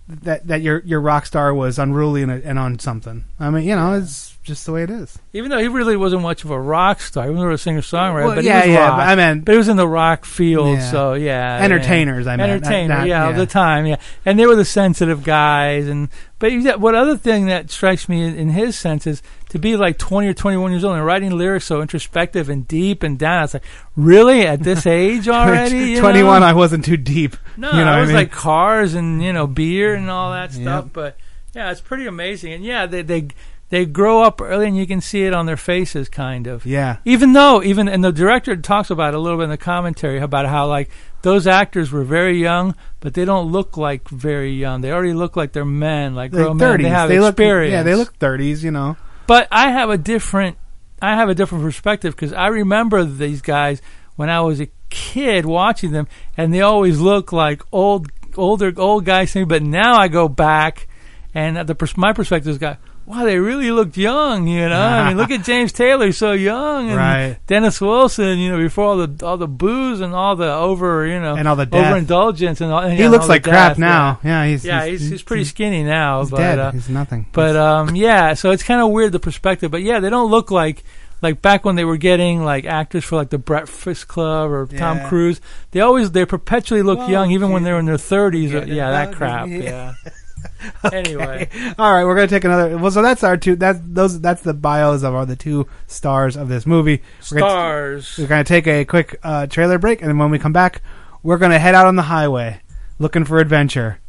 that that your your rock star was unruly and, and on something. I mean, you know, it's just the way it is. Even though he really wasn't much of a rock star, he was a singer songwriter, Well, but yeah, he was yeah, rock. but I meant- but he was in the rock field, Yeah. so yeah, Entertainers. I mean, not- entertainer, not- yeah, of yeah. the time, yeah, and they were the sensitive guys, and but what other thing that strikes me in, in his sense is to be like twenty or twenty one years old and writing lyrics so introspective and deep and down. It's like really at this age [LAUGHS] already, you Twenty one, know? I wasn't too deep. No, you know it was I mean? like cars and you know beer and all that stuff. But yeah, it's pretty amazing. And yeah, they they they grow up early, and you can see it on their faces, kind of. Yeah. Even though, even and the director talks about it a little bit in the commentary about how like those actors were very young, but they don't look like very young. They already look like they're men, like Like grown men. 30s. They have They look- experience. yeah, they look thirties. You know. But I have a different, I have a different perspective because I remember these guys when I was a kid watching them, and they always look like old, older, old guys to me. But now I go back, and the my perspective is, got, wow, they really looked young, you know. I mean, look at [LAUGHS] James Taylor, so young, and Right. Dennis Wilson, you know, before all the all the booze and all the over, you know, And all the death. overindulgence and all. and He yeah, looks all like crap death, now. Yeah, he's- yeah, he's- he's, he's, pretty skinny now, he's but dead. uh, He's nothing. But um, yeah, so it's kind of weird the perspective. But yeah, they don't look like like back when they were getting like actors for like the Breakfast Club or Tom Cruise. They always they perpetually look Well, young, even when they're in their thirties. get Yeah, that crap. Yeah. [LAUGHS] [LAUGHS] [LAUGHS] Anyway, All right, we're gonna take another. Well, so that's our two. That those that's the bios of our the two stars of this movie. We're gonna- Stars. we're gonna take a quick uh, trailer break, and then when we come back, we're gonna head out on the highway looking for adventure.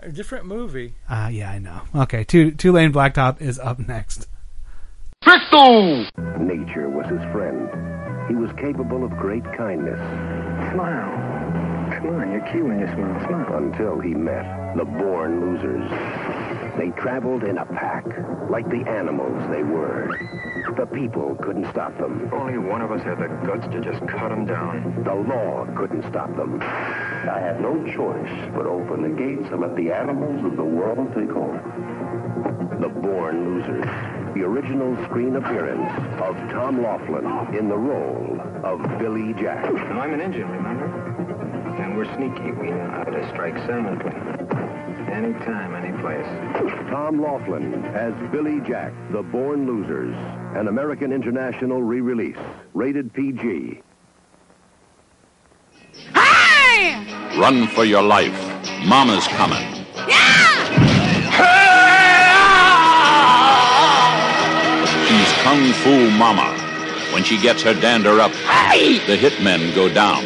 a different movie. Uh, yeah, I know. Okay, two two lane blacktop is up next. Crystal! Nature was his friend. He was capable of great kindness. Smile. Come on, you're cute when you smile. Smile. Until he met the born losers. They traveled in a pack, like the animals they were. The people couldn't stop them. Only one of us had the guts to just cut him down. The law couldn't stop them. I had no choice but open the gates and let the animals of the world take over. The Born Losers. The original screen appearance of Tom Laughlin in the role of Billy Jack. I'm an engine, remember? And we're sneaky. We know how to strike silently. Anytime, any place. Tom Laughlin as Billy Jack, The Born Losers, an American International re-release, rated PG. Hi! Run for your life. Mama's coming. Yeah! She's Kung Fu Mama. When she gets her dander up, the hitmen go down.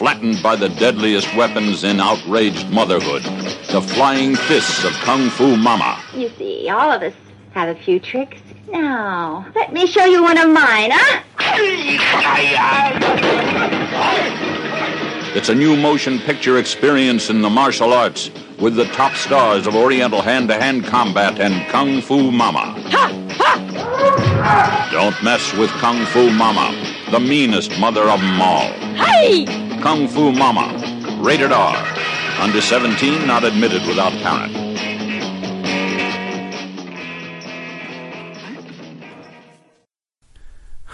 Flattened by the deadliest weapons in outraged motherhood, the flying fists of Kung Fu Mama. You see, all of us have a few tricks. Now, let me show you one of mine, huh? It's a new motion picture experience in the martial arts with the top stars of Oriental hand-to-hand combat and Kung Fu Mama. Don't mess with Kung Fu Mama, the meanest mother of them all. Hey! Kung Fu Mama, rated R. Under 17, not admitted without parent.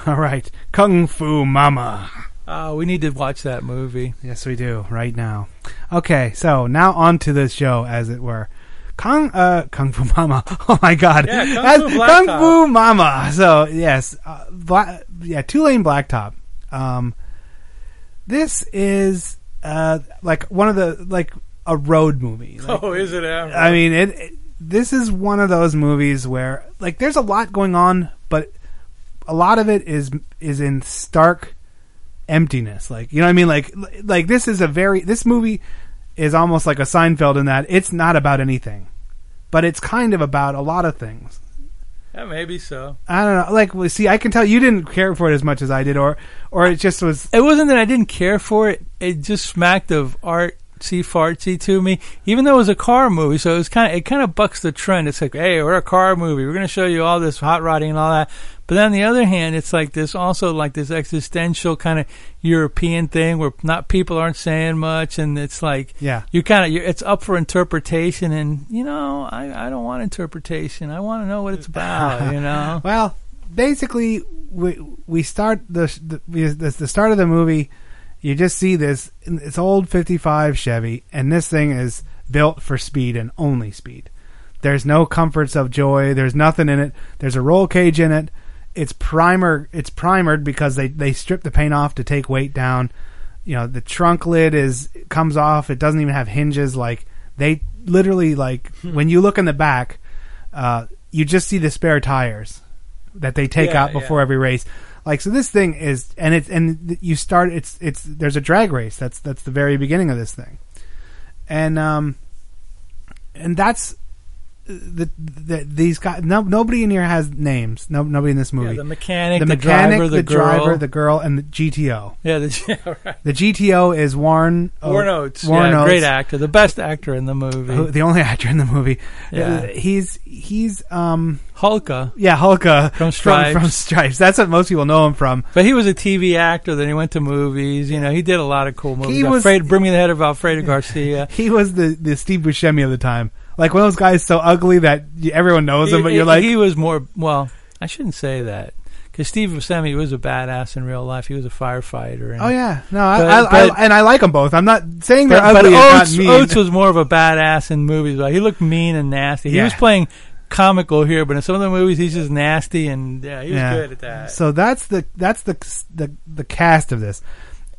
All right, Kung Fu Mama. Oh, we need to watch that movie. Yes, we do right now. Okay, so now on to the show, as it were. Kung uh Kung Fu Mama. [LAUGHS] Oh my God, Yeah, Kung Fu Kung Fu Mama. So yes, uh, bla- yeah, two lane blacktop. Um, this is uh like one of the like a road movie. [LAUGHS] Like, oh, is it ever? I mean, it, it. This is one of those movies where like there's a lot going on, but a lot of it is is in stark emptiness. Like you know what I mean? Like like this is a very this movie is almost like a Seinfeld in that it's not about anything, but it's kind of about a lot of things. Yeah, maybe so. I don't know. Like, well, see, I can tell you didn't care for it as much as I did, or or it just was. It wasn't that I didn't care for it. It just smacked of artsy fartsy to me. Even though it was a car movie, so it was kind of it kind of bucks the trend. It's like, hey, we're a car movie. We're going to show you all this hot rodding and all that. But then on the other hand, it's like this also like this existential kind of European thing where not people aren't saying much, and it's like Yeah. you kind of it's up for interpretation. And you know, I I don't want interpretation. I want to know what it's about. You know. [LAUGHS] well, basically, we we start the the, the the start of the movie. You just see this it's old fifty five Chevy, and this thing is built for speed and only speed. There's no comforts of joy. There's nothing in it. There's a roll cage in it. It's primer. It's primered because they they strip the paint off to take weight down. You know the trunk lid is comes off. It doesn't even have hinges. Like they literally like when you look in the back, uh, you just see the spare tires that they take Yeah, out before every race. Like so, this thing is, and it's and you start. It's it's there's a drag race. That's that's the very beginning of this thing, and um, and that's the, the these guys. No, nobody in here has names. No, nobody in this movie. the mechanic, the the mechanic, driver, the driver, girl. the girl, and the GTO. Yeah, the, [LAUGHS] yeah, right. The GTO is Warren O- Warren Oates, Warren yeah, Oates, great actor, the best actor in the movie. who- the only [LAUGHS] actor in the movie. Yeah. Uh, he's he's um Hulka. yeah Hulka From [LAUGHS] Stripes. from, Stripes. That's what most people know him from. But he was a TV actor. Then he went to movies. You know, he did a lot of cool movies. He was- Bring Me the Head of Alfredo Garcia. He was the the Steve Buscemi of the time. Like one of those guys so ugly that everyone knows him, but you're like, he was more. Well, I shouldn't say that because Steve Buscemi was a badass in real life. He was a firefighter. And, oh yeah, no, But- I, I, but- and I like them both. I'm not saying they're but, but ugly. not Oates. Oates was more of a badass in movies. But he looked mean and nasty. He Yeah. was playing comical here, but in some of the movies, he's just nasty and yeah, he was good at that. So that's the that's the the the cast of this,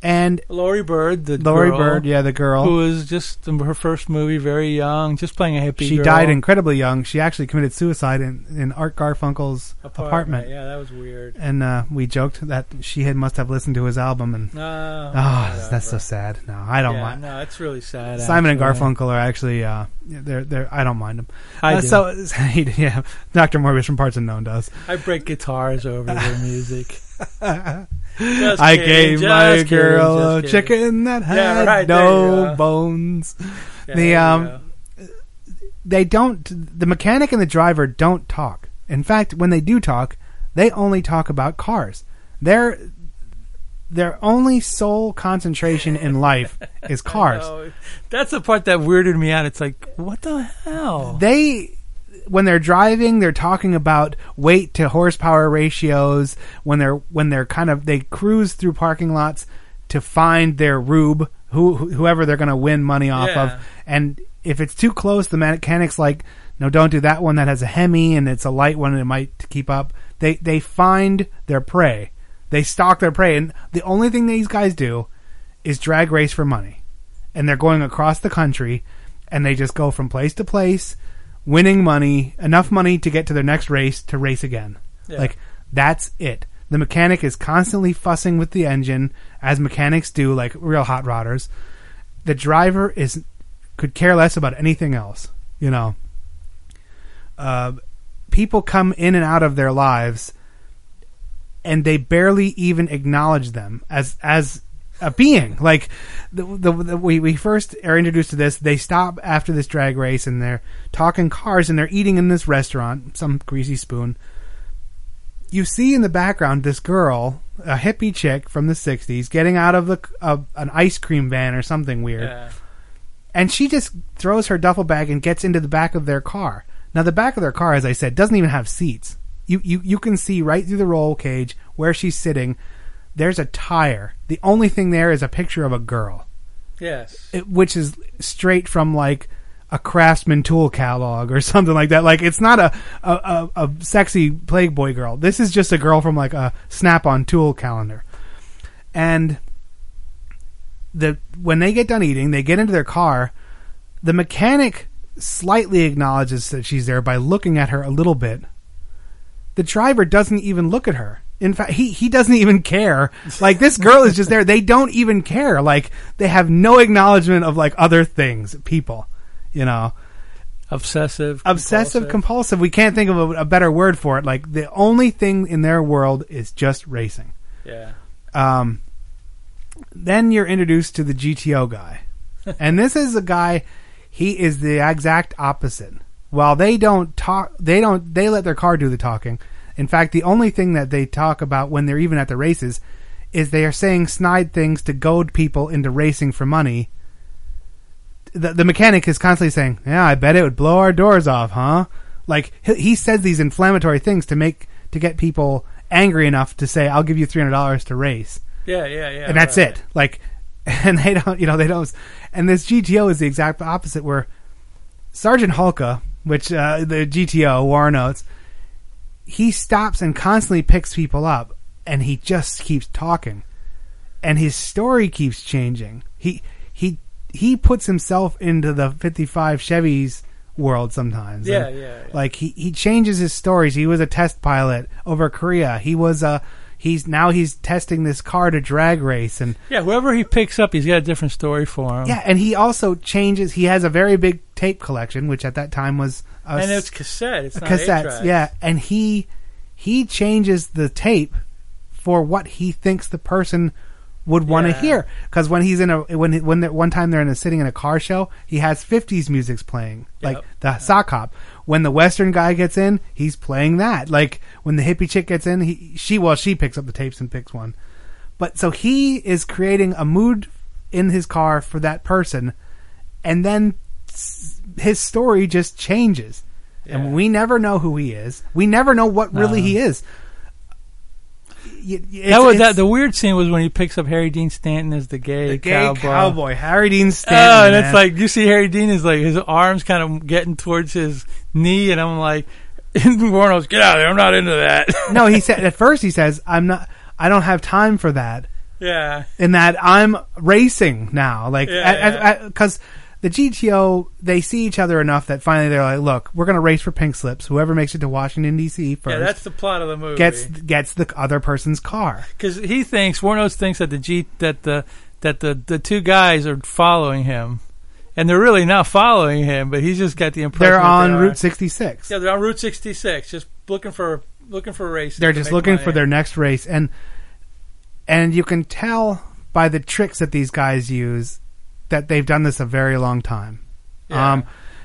and Laurie Bird, the Laurie girl, Bird, yeah, the girl who was just in her first movie, very young, just playing a hippie. she girl. died incredibly young. She actually committed suicide in, in Art Garfunkel's Apartment, apartment. yeah, that was weird. And uh, we joked that she had must have listened to his album, and Oh, oh, that's so sad. No, I don't yeah, mind. No, it's really sad. Simon and. Garfunkel are actually uh, they're they're I don't mind them. I uh, do. So [LAUGHS] yeah, Doctor Morbius from Parts Unknown does. I break guitars over their [LAUGHS] music. [LAUGHS] I kidding, gave my kidding, girl a chicken that had Yeah, right, no bones. Yeah, the um, they don't. The mechanic and the driver don't talk. In fact, when they do talk, they only talk about cars. Their their only sole concentration in life [LAUGHS] is cars. That's the part that weirded me out. It's like, what the hell? they when they're driving they're talking about weight to horsepower ratios when they're when they're kind of they cruise through parking lots to find their rube who whoever they're going to win money off Yeah. of and if it's too close the mechanic's like no don't do that one that has a hemi and it's a light one and it might keep up. They they find their prey. They stalk their prey. And the only thing these guys do is drag race for money. And they're going across the country and they just go from place to place winning money enough money to get to their next race to race again. Yeah. like that's it. The mechanic is constantly fussing with the engine as mechanics do like real hot rodders. The driver is could care less about anything else you know? Uh, people come in and out of their lives and they barely even acknowledge them as as a being. Like the, the, the we we first are introduced to this. They stop after this drag race and they're talking cars and they're eating in this restaurant, some greasy spoon. You see in the background this girl, a hippie chick from the '60s, getting out of the uh, an ice cream van or something weird Yeah. and she just throws her duffel bag and gets into the back of their car. Now the back of their car, as I said, doesn't even have seats. You you you can see right through the roll cage where she's sitting. There's a tire. The only thing there is a picture of a girl, Yes. it, which is straight from like a craftsman tool catalog or [LAUGHS] something like that. Like it's not a a, a, a sexy Playboy girl. This is just a girl from like a Snap-on tool calendar. And the when they get done eating, they get into their car. The mechanic slightly acknowledges that she's there by looking at her a little bit. The driver doesn't even look at her. In fact, he, he doesn't even care. Like this girl is just there. They don't even care. Like they have no acknowledgement of like other things, people. You know, Obsessive. obsessive compulsive. We can't think of a, a better word for it. Like the only thing in their world is just racing. Yeah. Um, then you're introduced to the GTO guy, [LAUGHS] and this is a guy. He is the exact opposite. While they don't talk, they don't. They let their car do the talking. In fact, the only thing that they talk about when they're even at the races is they are saying snide things to goad people into racing for money. The, the mechanic is constantly saying, "Yeah, I bet it would blow our doors off, huh?" Like he, he says these inflammatory things to make to get people angry enough to say, "I'll give you three hundred dollars to race." Yeah, yeah, yeah. and that's right. it. Like, [LAUGHS] and they don't, you know, they don't. And this GTO is the exact opposite. Where Sergeant Hulka, which uh, the GTO Warren Oates, he stops and constantly picks people up, and he just keeps talking, and his story keeps changing. He he he puts himself into the '55 Chevys world sometimes. Yeah, And, yeah, yeah. Like he he changes his stories. He was a test pilot over Korea. He was a he's now he's testing this car to drag race and Yeah, whoever he picks up, he's got a different story for him. yeah, and he also changes. He has a very big tape collection, which at that time was a and it's cassette. It's not cassettes. Yeah, and he he changes the tape for what he thinks the person would want to Yeah. hear. Because when he's in a when when the, one time they're in a sitting in a car show, he has '50s music's playing, like the sock hop. When the Western guy gets in, he's playing that. Like when the hippie chick gets in, he she well she picks up the tapes and picks one. But so he is creating a mood in his car for that person, and then his story just changes, and we never know who he is. We never know what really No. he is. Y- that was it's- that. The weird scene was when he picks up Harry Dean Stanton as the gay, the gay cowboy. cowboy, Harry Dean Stanton. Oh, Stanton. and it's like you see Harry Dean is like his arms kind of getting towards his knee, and I'm like, [LAUGHS] Warren Oates, get out of there! I'm not into that. [LAUGHS] no, he said at first he says, "I'm not. I don't have time for that." yeah, in that I'm racing now, like Yeah, because the GTO they see each other enough that finally they're like, look, we're gonna race for pink slips. Whoever makes it to Washington D.C. first yeah, that's the plot of the movie. gets gets the other person's car. because he thinks Warren Oates thinks that the G that the that the the two guys are following him, and they're really not following him, but he's just got the impression They're on they. Route 66. Yeah, they're on Route 66, just looking for looking for races. They're just looking money. for their next race, and and you can tell by the tricks that these guys use that they've done this a very long time. Yeah. Um,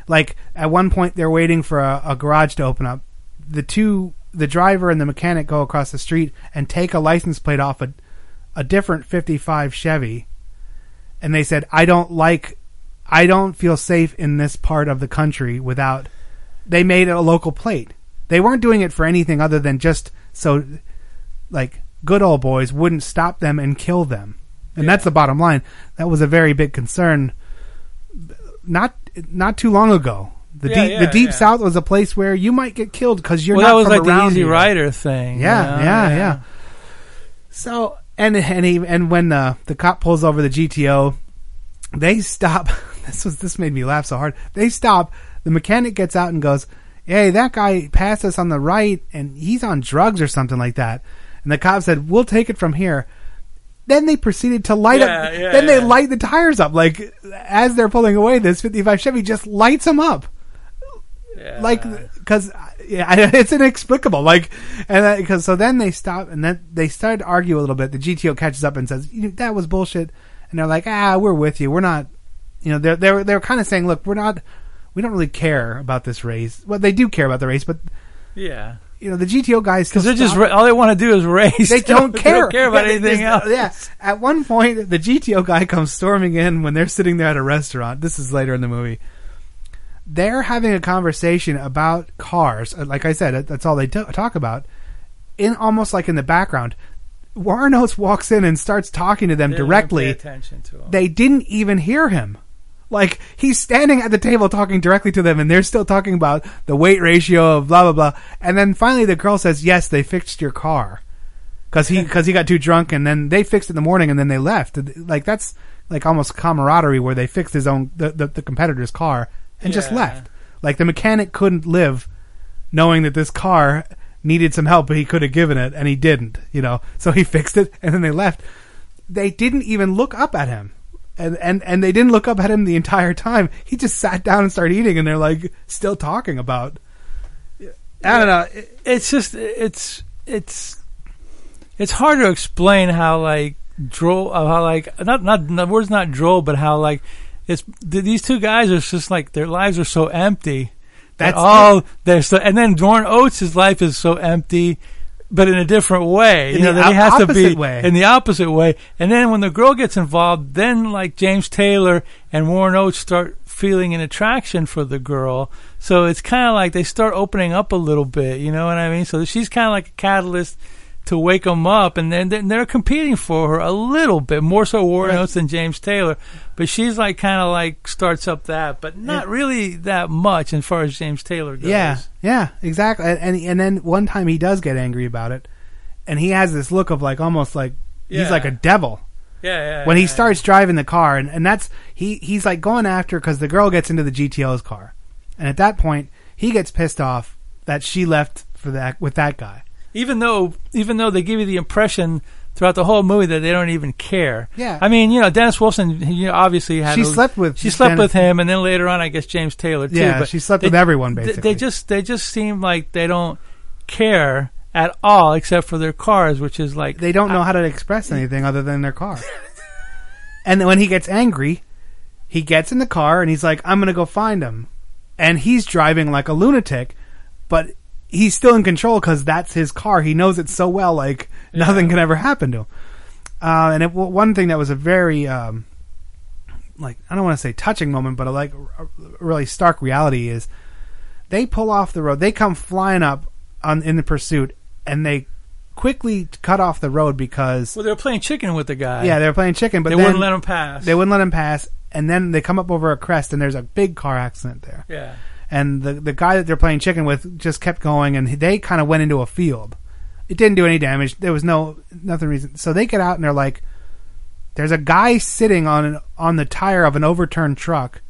like at one point they're waiting for a, a garage to open up. The two, the driver and the mechanic, go across the street and take a license plate off a a different '55 Chevy, and they said, "I don't like, I don't feel safe in this part of the country without." They made it a local plate. They weren't doing it for anything other than just so, like good old boys wouldn't stop them and kill them, and that's the bottom line. That was a very big concern. Not not too long ago. The Yeah, deep yeah, the deep yeah. south was a place where you might get killed because you're well, not that was from like the Easy here. Rider thing. Yeah, you know? yeah, yeah. So and and he, and when the the cop pulls over the GTO, they stop. [LAUGHS] This was this made me laugh so hard. They stop. The mechanic gets out and goes, "Hey, that guy passed us on the right, and he's on drugs or something like that." And the cop said, "We'll take it from here." Then they proceeded to light Yeah, up. yeah, then they light the tires up. Like as they're pulling away, this 55 Chevy just lights them up like because yeah, [LAUGHS] it's inexplicable. Like, and because so then they stop and then they start to argue a little bit. The GTO catches up and says, "You know, "That was bullshit," and they're like, "Ah, we're with you. We're not." You know, they're they're they're kind of saying, "Look, we're not. We don't really care about this race. Well, they do care about the race, but yeah. You know, the GTO guys Because they're just all they want to do is race. they [LAUGHS] don't care. They don't care about Yeah, anything they- else. Yeah. At one point, the GTO guy comes storming in when they're sitting there at a restaurant. This is later in the movie. They're having a conversation about cars. Uh, Like I said, that's all they t- talk about. In almost like in the background, Warren Oates walks in and starts talking to them They directly. pay attention to. They didn't even hear him. Like he's standing at the table talking directly to them, and they're still talking about the weight ratio of blah blah blah. And then finally, the girl says, "Yes, they fixed your car." because he [LAUGHS] because he got too drunk and then they fixed it in the morning and then they left. Like that's like almost camaraderie where they fixed his own the the, the competitor's car and just left. Like the mechanic couldn't live knowing that this car needed some help, but he could have given it and he didn't. You know, so he [LAUGHS] fixed it and then they left. They didn't even look up at him. And, and and they didn't look up at him the entire time. He just sat down and started eating, and they're like still talking about. I don't know. It's just it's it's it's hard to explain how like droll uh, how like not not the word's not droll but how like it's these two guys are just like their lives are so empty that That's all they're so and then Warren Oates' life is so empty but in a different way. In you know the that he has to be opposite way. in the opposite way. And then when the girl gets involved then like James Taylor and Warren Oates start feeling an attraction for the girl. So it's kind of like they start opening up a little bit you know what I mean? So she's kind of like a catalyst to wake him up, and then they're competing for her a little bit more so Warren Oates than James Taylor, but she's like kind of like starts up that, but not really that much as far as James Taylor goes. Yeah, yeah, exactly. And, and and then one time he does get angry about it, and he has this look of like almost like Yeah. he's like a devil. Yeah, yeah, When he yeah. starts driving the car, and, and that's he he's like going after because the girl gets into the GTO's car, and at that point he gets pissed off that she left for that with that guy. Even though even though they give you the impression throughout the whole movie that they don't even care. Yeah. I mean, you know, Dennis Wilson, you know, obviously had She a- slept with she slept Dennis- with him, and then later on, I guess James Taylor too. Yeah, but she slept they- with everyone, basically. They just they just seem like they don't care at all, except for their cars, which is like They don't know how to express anything other than their car. and when he gets angry, he gets in the car and he's like, "I'm gonna go find him," and he's driving like a lunatic, but he's still in control because that's his car. He knows it so well, like nothing can ever happen to him. Uh, and it, one thing that was a very um, like I don't want to say touching moment, but a, like a really stark reality is they pull off the road. They come flying up on in the pursuit, and they quickly cut off the road because Well, they were playing chicken with the guy. yeah, they were playing chicken, but they wouldn't let him pass. They wouldn't let him pass, and then they come up over a crest, and there's a big car accident there. Yeah. And the the guy that they're playing chicken with just kept going, and they kind of went into a field. It didn't do any damage. There was no nothing reason. So they get out and they're like, "There's a guy sitting on an, on the tire of an overturned truck,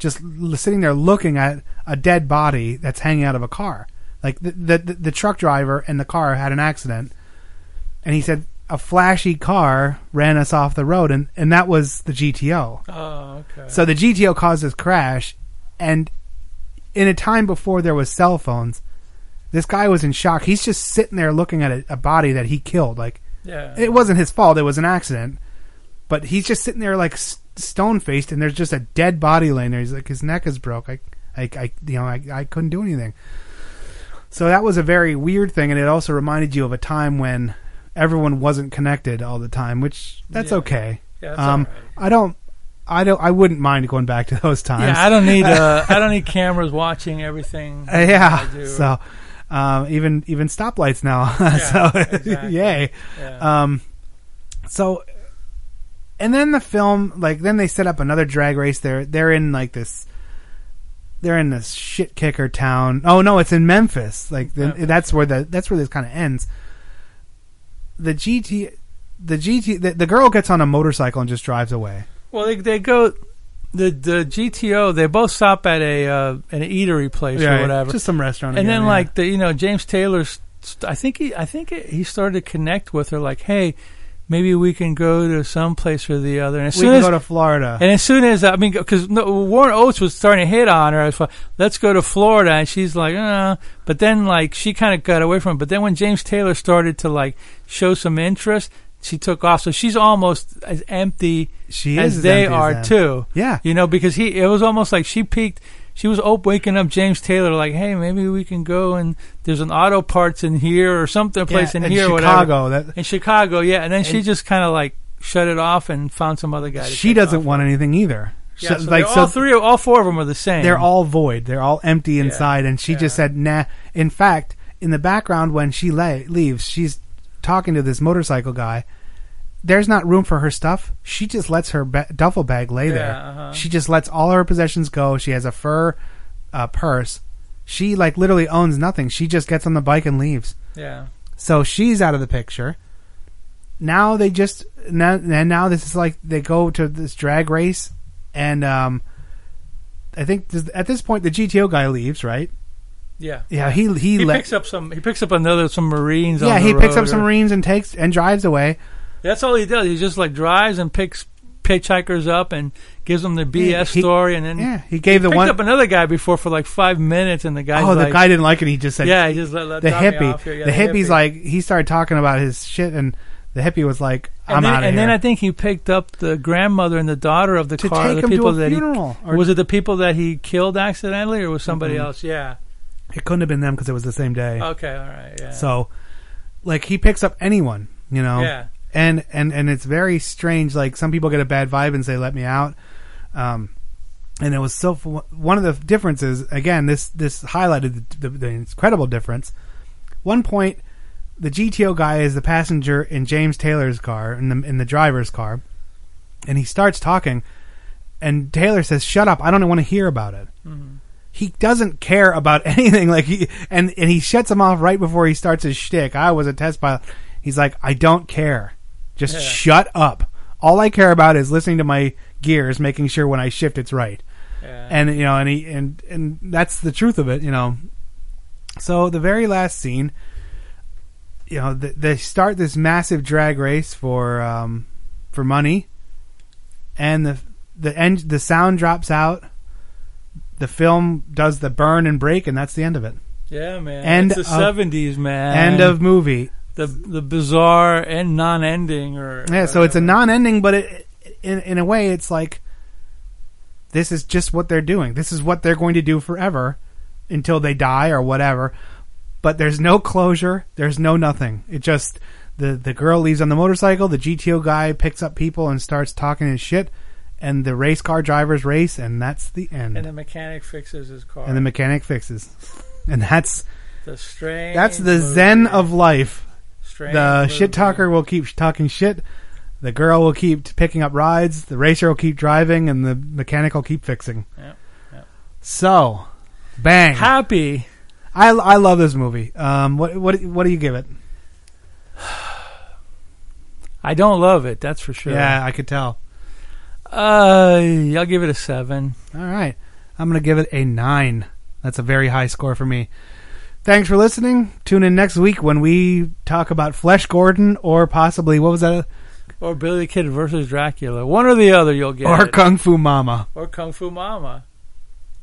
just l- sitting there looking at a dead body that's hanging out of a car. Like the the, the, the truck driver and the car had an accident, and he said." A flashy car ran us off the road, and, and that was the GTO. Oh, okay. So the GTO caused this crash, and in a time before there was cell phones, this guy was in shock. He's just sitting there looking at a, a body that he killed. Like, Yeah. it wasn't his fault; it was an accident. But he's just sitting there like stone faced, and there's just a dead body laying there. He's like, his neck is broke. I, I, I you know, I, I couldn't do anything. So that was a very weird thing, and it also reminded you of a time when everyone wasn't connected all the time, which that's Yeah. okay. Yeah, um, I don't, I don't, I wouldn't mind going back to those times. Yeah, I don't need uh, [LAUGHS] I don't need cameras watching everything. Uh, yeah. So um, even even stoplights now. [LAUGHS] Yeah, so [LAUGHS] exactly. yay. Yeah. Um, so and then the film like then they set up another drag race. They're they're in like this. They're in this shit kicker town. Oh no, it's in Memphis. Like the, that's where the that's where this kind of ends. The GT, the GT, the, the girl gets on a motorcycle and just drives away. Well, they they go the the GTO. They both stop at a uh, an eatery place Yeah, or whatever, just some restaurant And again, then yeah. like the you know James Taylor's. I think he I think he started to connect with her like, hey. Maybe we can go to some place or the other. And as We soon can as, go to Florida. And as soon as I mean, because no, Warren Oates was starting to hit on her, I was like, let's go to Florida, and she's like, uh. But then like she kind of got away from it. But then when James Taylor started to like show some interest, she took off. So she's almost as empty She as as they empty are them. too. Yeah. you know, because he it was almost like she peaked. She was op- waking up James Taylor like, hey, maybe we can go and there's an auto parts in here or something place Yeah, in here or Chicago, whatever. that- in Chicago, yeah. And then she just kind of like shut it off and found some other guy. To She doesn't want anything either. Yeah, So, so like they're so all three, all four of them are the same. They're all void. They're all empty inside, and she just said, "Nah." In fact, in the background when she la- leaves, she's talking to this motorcycle guy. There's not room for her stuff. She just lets her ba- duffel bag lay there. Yeah, uh-huh. She just lets all her possessions go. She has a fur uh, purse. She like literally owns nothing. She just gets on the bike and leaves. Yeah. So she's out of the picture. Now they just now and now this is like they go to this drag race, and um, I think at this point the GTO guy leaves, right? Yeah. Yeah, he he, He le- picks up some. He picks up another some Marines. Yeah, he the picks up some Marines and takes and drives away. That's all he does. He just like drives and picks hitchhikers up and gives them the BS Yeah, he- story, and then yeah, he gave the picked one- up another guy before for like five minutes, and the guy. oh, the guy didn't like it. He just said, Yeah, he just let, let the hippie. Yeah, the, hippie's hippie. like he started talking about his shit, and the hippie was like, "I'm and then, out of and here." then I think he picked up the grandmother and the daughter of the To car. take the him to people a that funeral, he or- was it the people that he killed accidentally, or was somebody Mhm. else? Yeah. It couldn't have been them because it was the same day. Okay. All right. Yeah. So, like, he picks up anyone, you know. Yeah. And and and it's very strange. Like some people get a bad vibe and say, "Let me out." Um, and it was so. One of the differences, again, this this highlighted the, the, the incredible difference. One point, the GTO guy is the passenger in James Taylor's car, in the in the driver's car, and he starts talking, and Taylor says, "Shut up! I don't want to hear about it." He doesn't care about [LAUGHS] anything. Like he and and he shuts him off right before he starts his shtick. I was a test pilot. He's like, I don't care. Just Yeah. shut up. All I care about is listening to my gears, making sure when I shift it's right. Yeah. And you know, and he and and that's the truth of it. You know. So the very last scene, you know, th- they start this massive drag race for um, for money, and the the end the sound drops out. The film does the burn and break, and that's the end of it. Yeah, man. End it's the of- seventies, man. End of movie. The the bizarre and non-ending, or Yeah, so it's a non-ending, but it, in in a way, it's like this is just what they're doing. This is what they're going to do forever until they die or whatever. But there's no closure. There's no nothing. It just the the girl leaves on the motorcycle. The GTO guy picks up people and starts talking his shit, and the race car drivers race, and that's the end. And the mechanic fixes his car. And the mechanic fixes, and that's the strange. that's the movie. zen of life. Strange the movie. shit talker will keep talking shit. The girl will keep picking up rides. The racer will keep driving, and the mechanic will keep fixing. Yep, yep. So, bang. Happy. I, I love this movie. Um, what what what do you give it? [SIGHS] I don't love it. That's for sure. Yeah, I could tell. Uh, I'll give it a seven. All right, I'm gonna give it a nine. That's a very high score for me. Thanks for listening. Tune in next week when we talk about Flesh Gordon or possibly what was that? Or Billy the Kid versus Dracula. One or the other, you'll get. Or it. Kung Fu Mama. Or Kung Fu Mama.